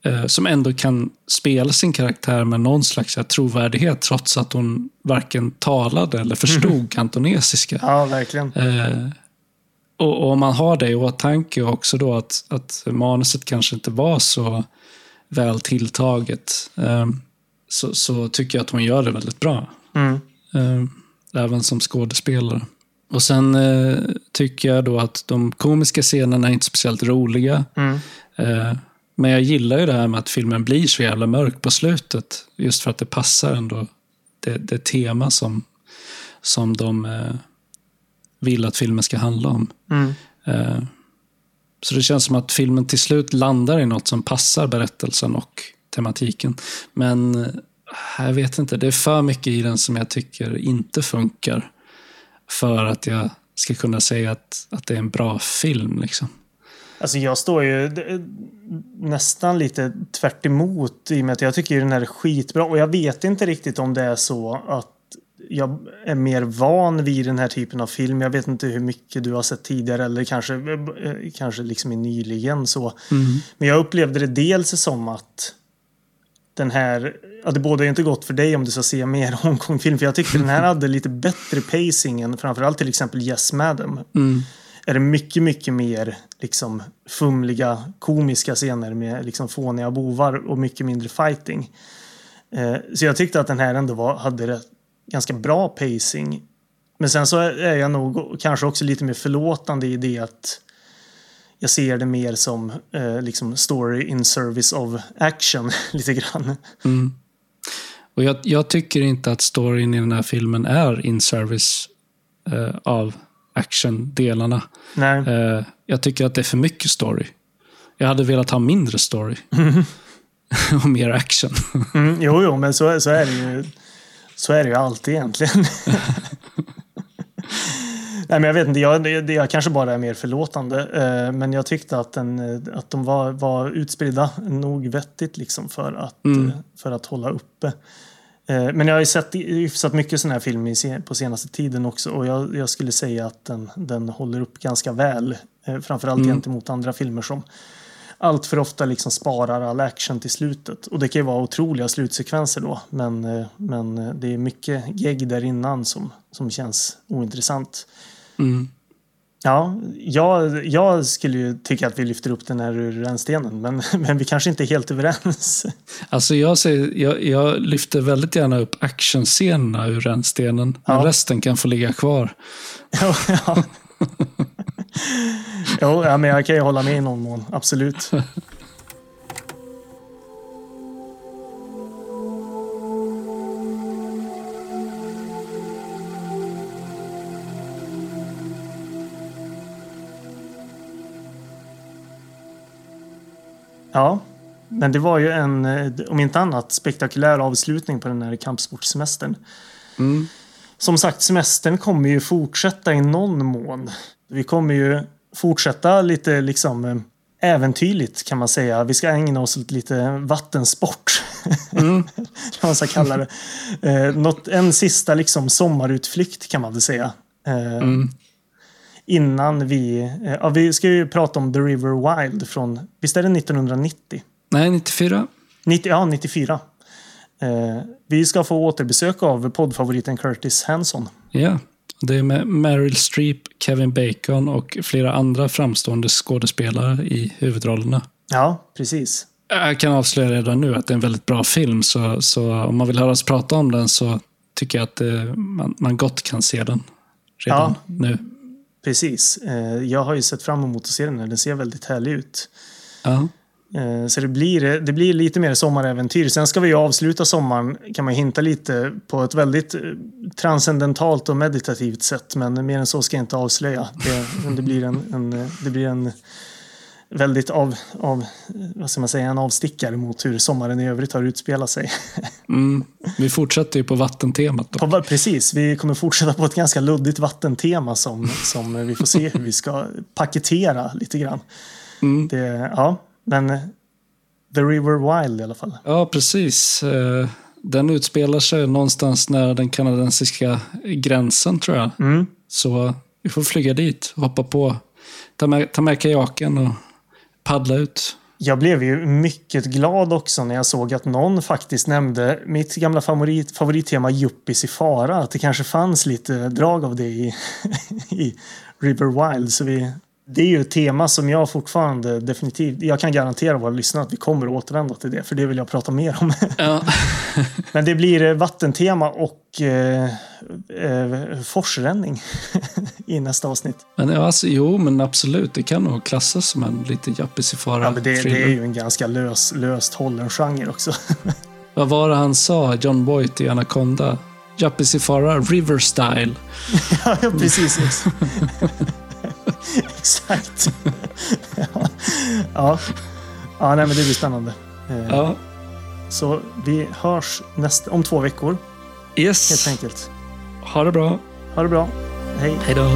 Eh, som ändå kan spela sin karaktär med någon slags trovärdighet trots att hon varken talade eller förstod kantonesiska. Ja, verkligen. Eh, och, och om man har det i åtanke också då att, att manuset kanske inte var så väl tilltaget. Eh, så, så tycker jag att hon gör det väldigt bra. Mm. Eh, även som skådespelare. Och sen eh, tycker jag då att de komiska scenerna är inte speciellt roliga. Mm. Eh, men jag gillar ju det här med att filmen blir så jävla mörk på slutet. Just för att det passar ändå det, det tema som, som de eh, vill att filmen ska handla om. Mm. Eh, så det känns som att filmen till slut landar i något som passar berättelsen och tematiken. Men eh, jag vet inte, det är för mycket i den som jag tycker inte funkar. För att jag ska kunna säga att, att det är en bra film. Liksom. Alltså jag står ju nästan lite tvärt emot i och med att jag tycker den här är skitbra. Och jag vet inte riktigt om det är så att jag är mer van vid den här typen av film. Jag vet inte hur mycket du har sett tidigare eller kanske, eh, kanske liksom i nyligen så. Men jag upplevde det dels som att den här, ja det bådar ju inte gott för dig om du ska se mer Hongkong-film. För jag tyckte den här hade lite bättre pacing än framförallt till exempel Yes Madam Mm. är det mycket, mycket mer liksom fumliga, komiska scener med liksom fåniga bovar och mycket mindre fighting. Eh, så jag tyckte att den här ändå var, hade rätt, ganska bra pacing. Men sen så är jag nog kanske också lite mer förlåtande i det att jag ser det mer som eh, liksom story in service of action lite grann. Mm. Och jag, jag tycker inte att storyn i den här filmen är in service eh, av action-delarna. Nej. Eh, jag tycker att det är för mycket story. Jag hade velat ha mindre story. och mer action. Mm, jo, jo, men så, så är det ju. Så är det ju alltid egentligen. Nej, men jag vet inte, jag, det- jag kanske bara är mer förlåtande. Eh, men jag tyckte att, den, eh, att de var, var utspridda nog vettigt liksom för, att, Mm. eh, för att hålla uppe. Men jag har ju sett hyfsat mycket sådana här filmer på senaste tiden också. Och jag, jag skulle säga att den, den håller upp ganska väl. Framförallt Mm. gentemot andra filmer som allt för ofta liksom sparar all action till slutet. Och det kan ju vara otroliga slutsekvenser då. Men, men det är mycket gegg där innan som, som känns ointressant. Mm. Ja, jag, jag skulle ju tycka att vi lyfter upp den här ur rännstenen. Men, men vi kanske inte är helt överens. Alltså jag, säger, jag, jag lyfter väldigt gärna upp actionscenerna ur rännstenen. Men Ja. resten kan få ligga kvar. ja, ja. jo, ja, men jag kan ju hålla med i någon mån. Absolut. Ja, men det var ju en, eh, om inte annat, spektakulär avslutning på den här kampsportsemestern. Mm. Som sagt, semestern kommer ju fortsätta i någon mån. Vi kommer ju fortsätta lite liksom eh, äventyrligt kan man säga. Vi ska ägna oss åt lite vattensport. Mm. kan man ska kalla det. Eh, något, en sista liksom sommarutflykt kan man väl säga. Eh, Mm. Innan vi... Eh, ja, vi ska ju prata om The River Wild från... Visst är det 1990? Nej, 94. 90, ja, 94. Eh, vi ska få återbesök av poddfavoriten Curtis Hanson. Ja. Det är med Meryl Streep, Kevin Bacon och flera andra framstående skådespelare i huvudrollerna. Ja, precis. Jag kan avslöja redan nu att det är en väldigt bra film, så, så om man vill höra oss prata om den så tycker jag att eh, man, man gott kan se den redan Ja. nu. Precis. Eh, jag har ju sett fram emot att se den här. Den ser väldigt härlig ut. Ja. Eh, så det blir, det blir lite mer sommaräventyr. Sen ska vi ju avsluta sommaren, kan man hinta lite, på ett väldigt eh, transcendentalt och meditativt sätt. Men mer än så ska jag inte avslöja. Det, det, blir en, en, eh, det blir en väldigt av, av, vad ska man säga, en avstickare mot hur sommaren i övrigt har utspelat sig. Mm. Vi fortsätter ju på vattentemat. Då. På, precis, vi kommer fortsätta på ett ganska luddigt vattentema som, som vi får se hur vi ska paketera lite grann. Mm. Det, ja, men The River Wild i alla fall. Ja, precis. Eh, Den utspelar sig någonstans nära den kanadensiska gränsen, tror jag. Mm. Så vi får flyga dit, hoppa på, ta med, ta med kajaken och paddla ut. Jag blev ju mycket glad också när jag såg att någon faktiskt nämnde mitt gamla favorit, favorittema Yuppies i fara. Att det kanske fanns lite drag av det i, i River Wild. Så vi, det är ju ett tema som jag fortfarande definitivt, jag kan garantera våra lyssnare att vi kommer att återvända till det. För det vill jag prata mer om. Ja. Men det blir eh, vattentema och eh, eh, forsränning i nästa avsnitt. Men alltså, jo, men absolut. Det kan nog klassas som en lite jappis i fara Ja, men det, det är ju en ganska lös, löst hållen genre också. Vad var det han sa, John Boyd i Anaconda? Jappis i fara, river style. ja, precis. Exakt. ja. Ja. ja, nej, men det blir spännande. Eh, Ja. Så vi hörs nästa, om två veckor, helt Yes. enkelt. Ha det bra. Ha det bra. Hej. Hej då.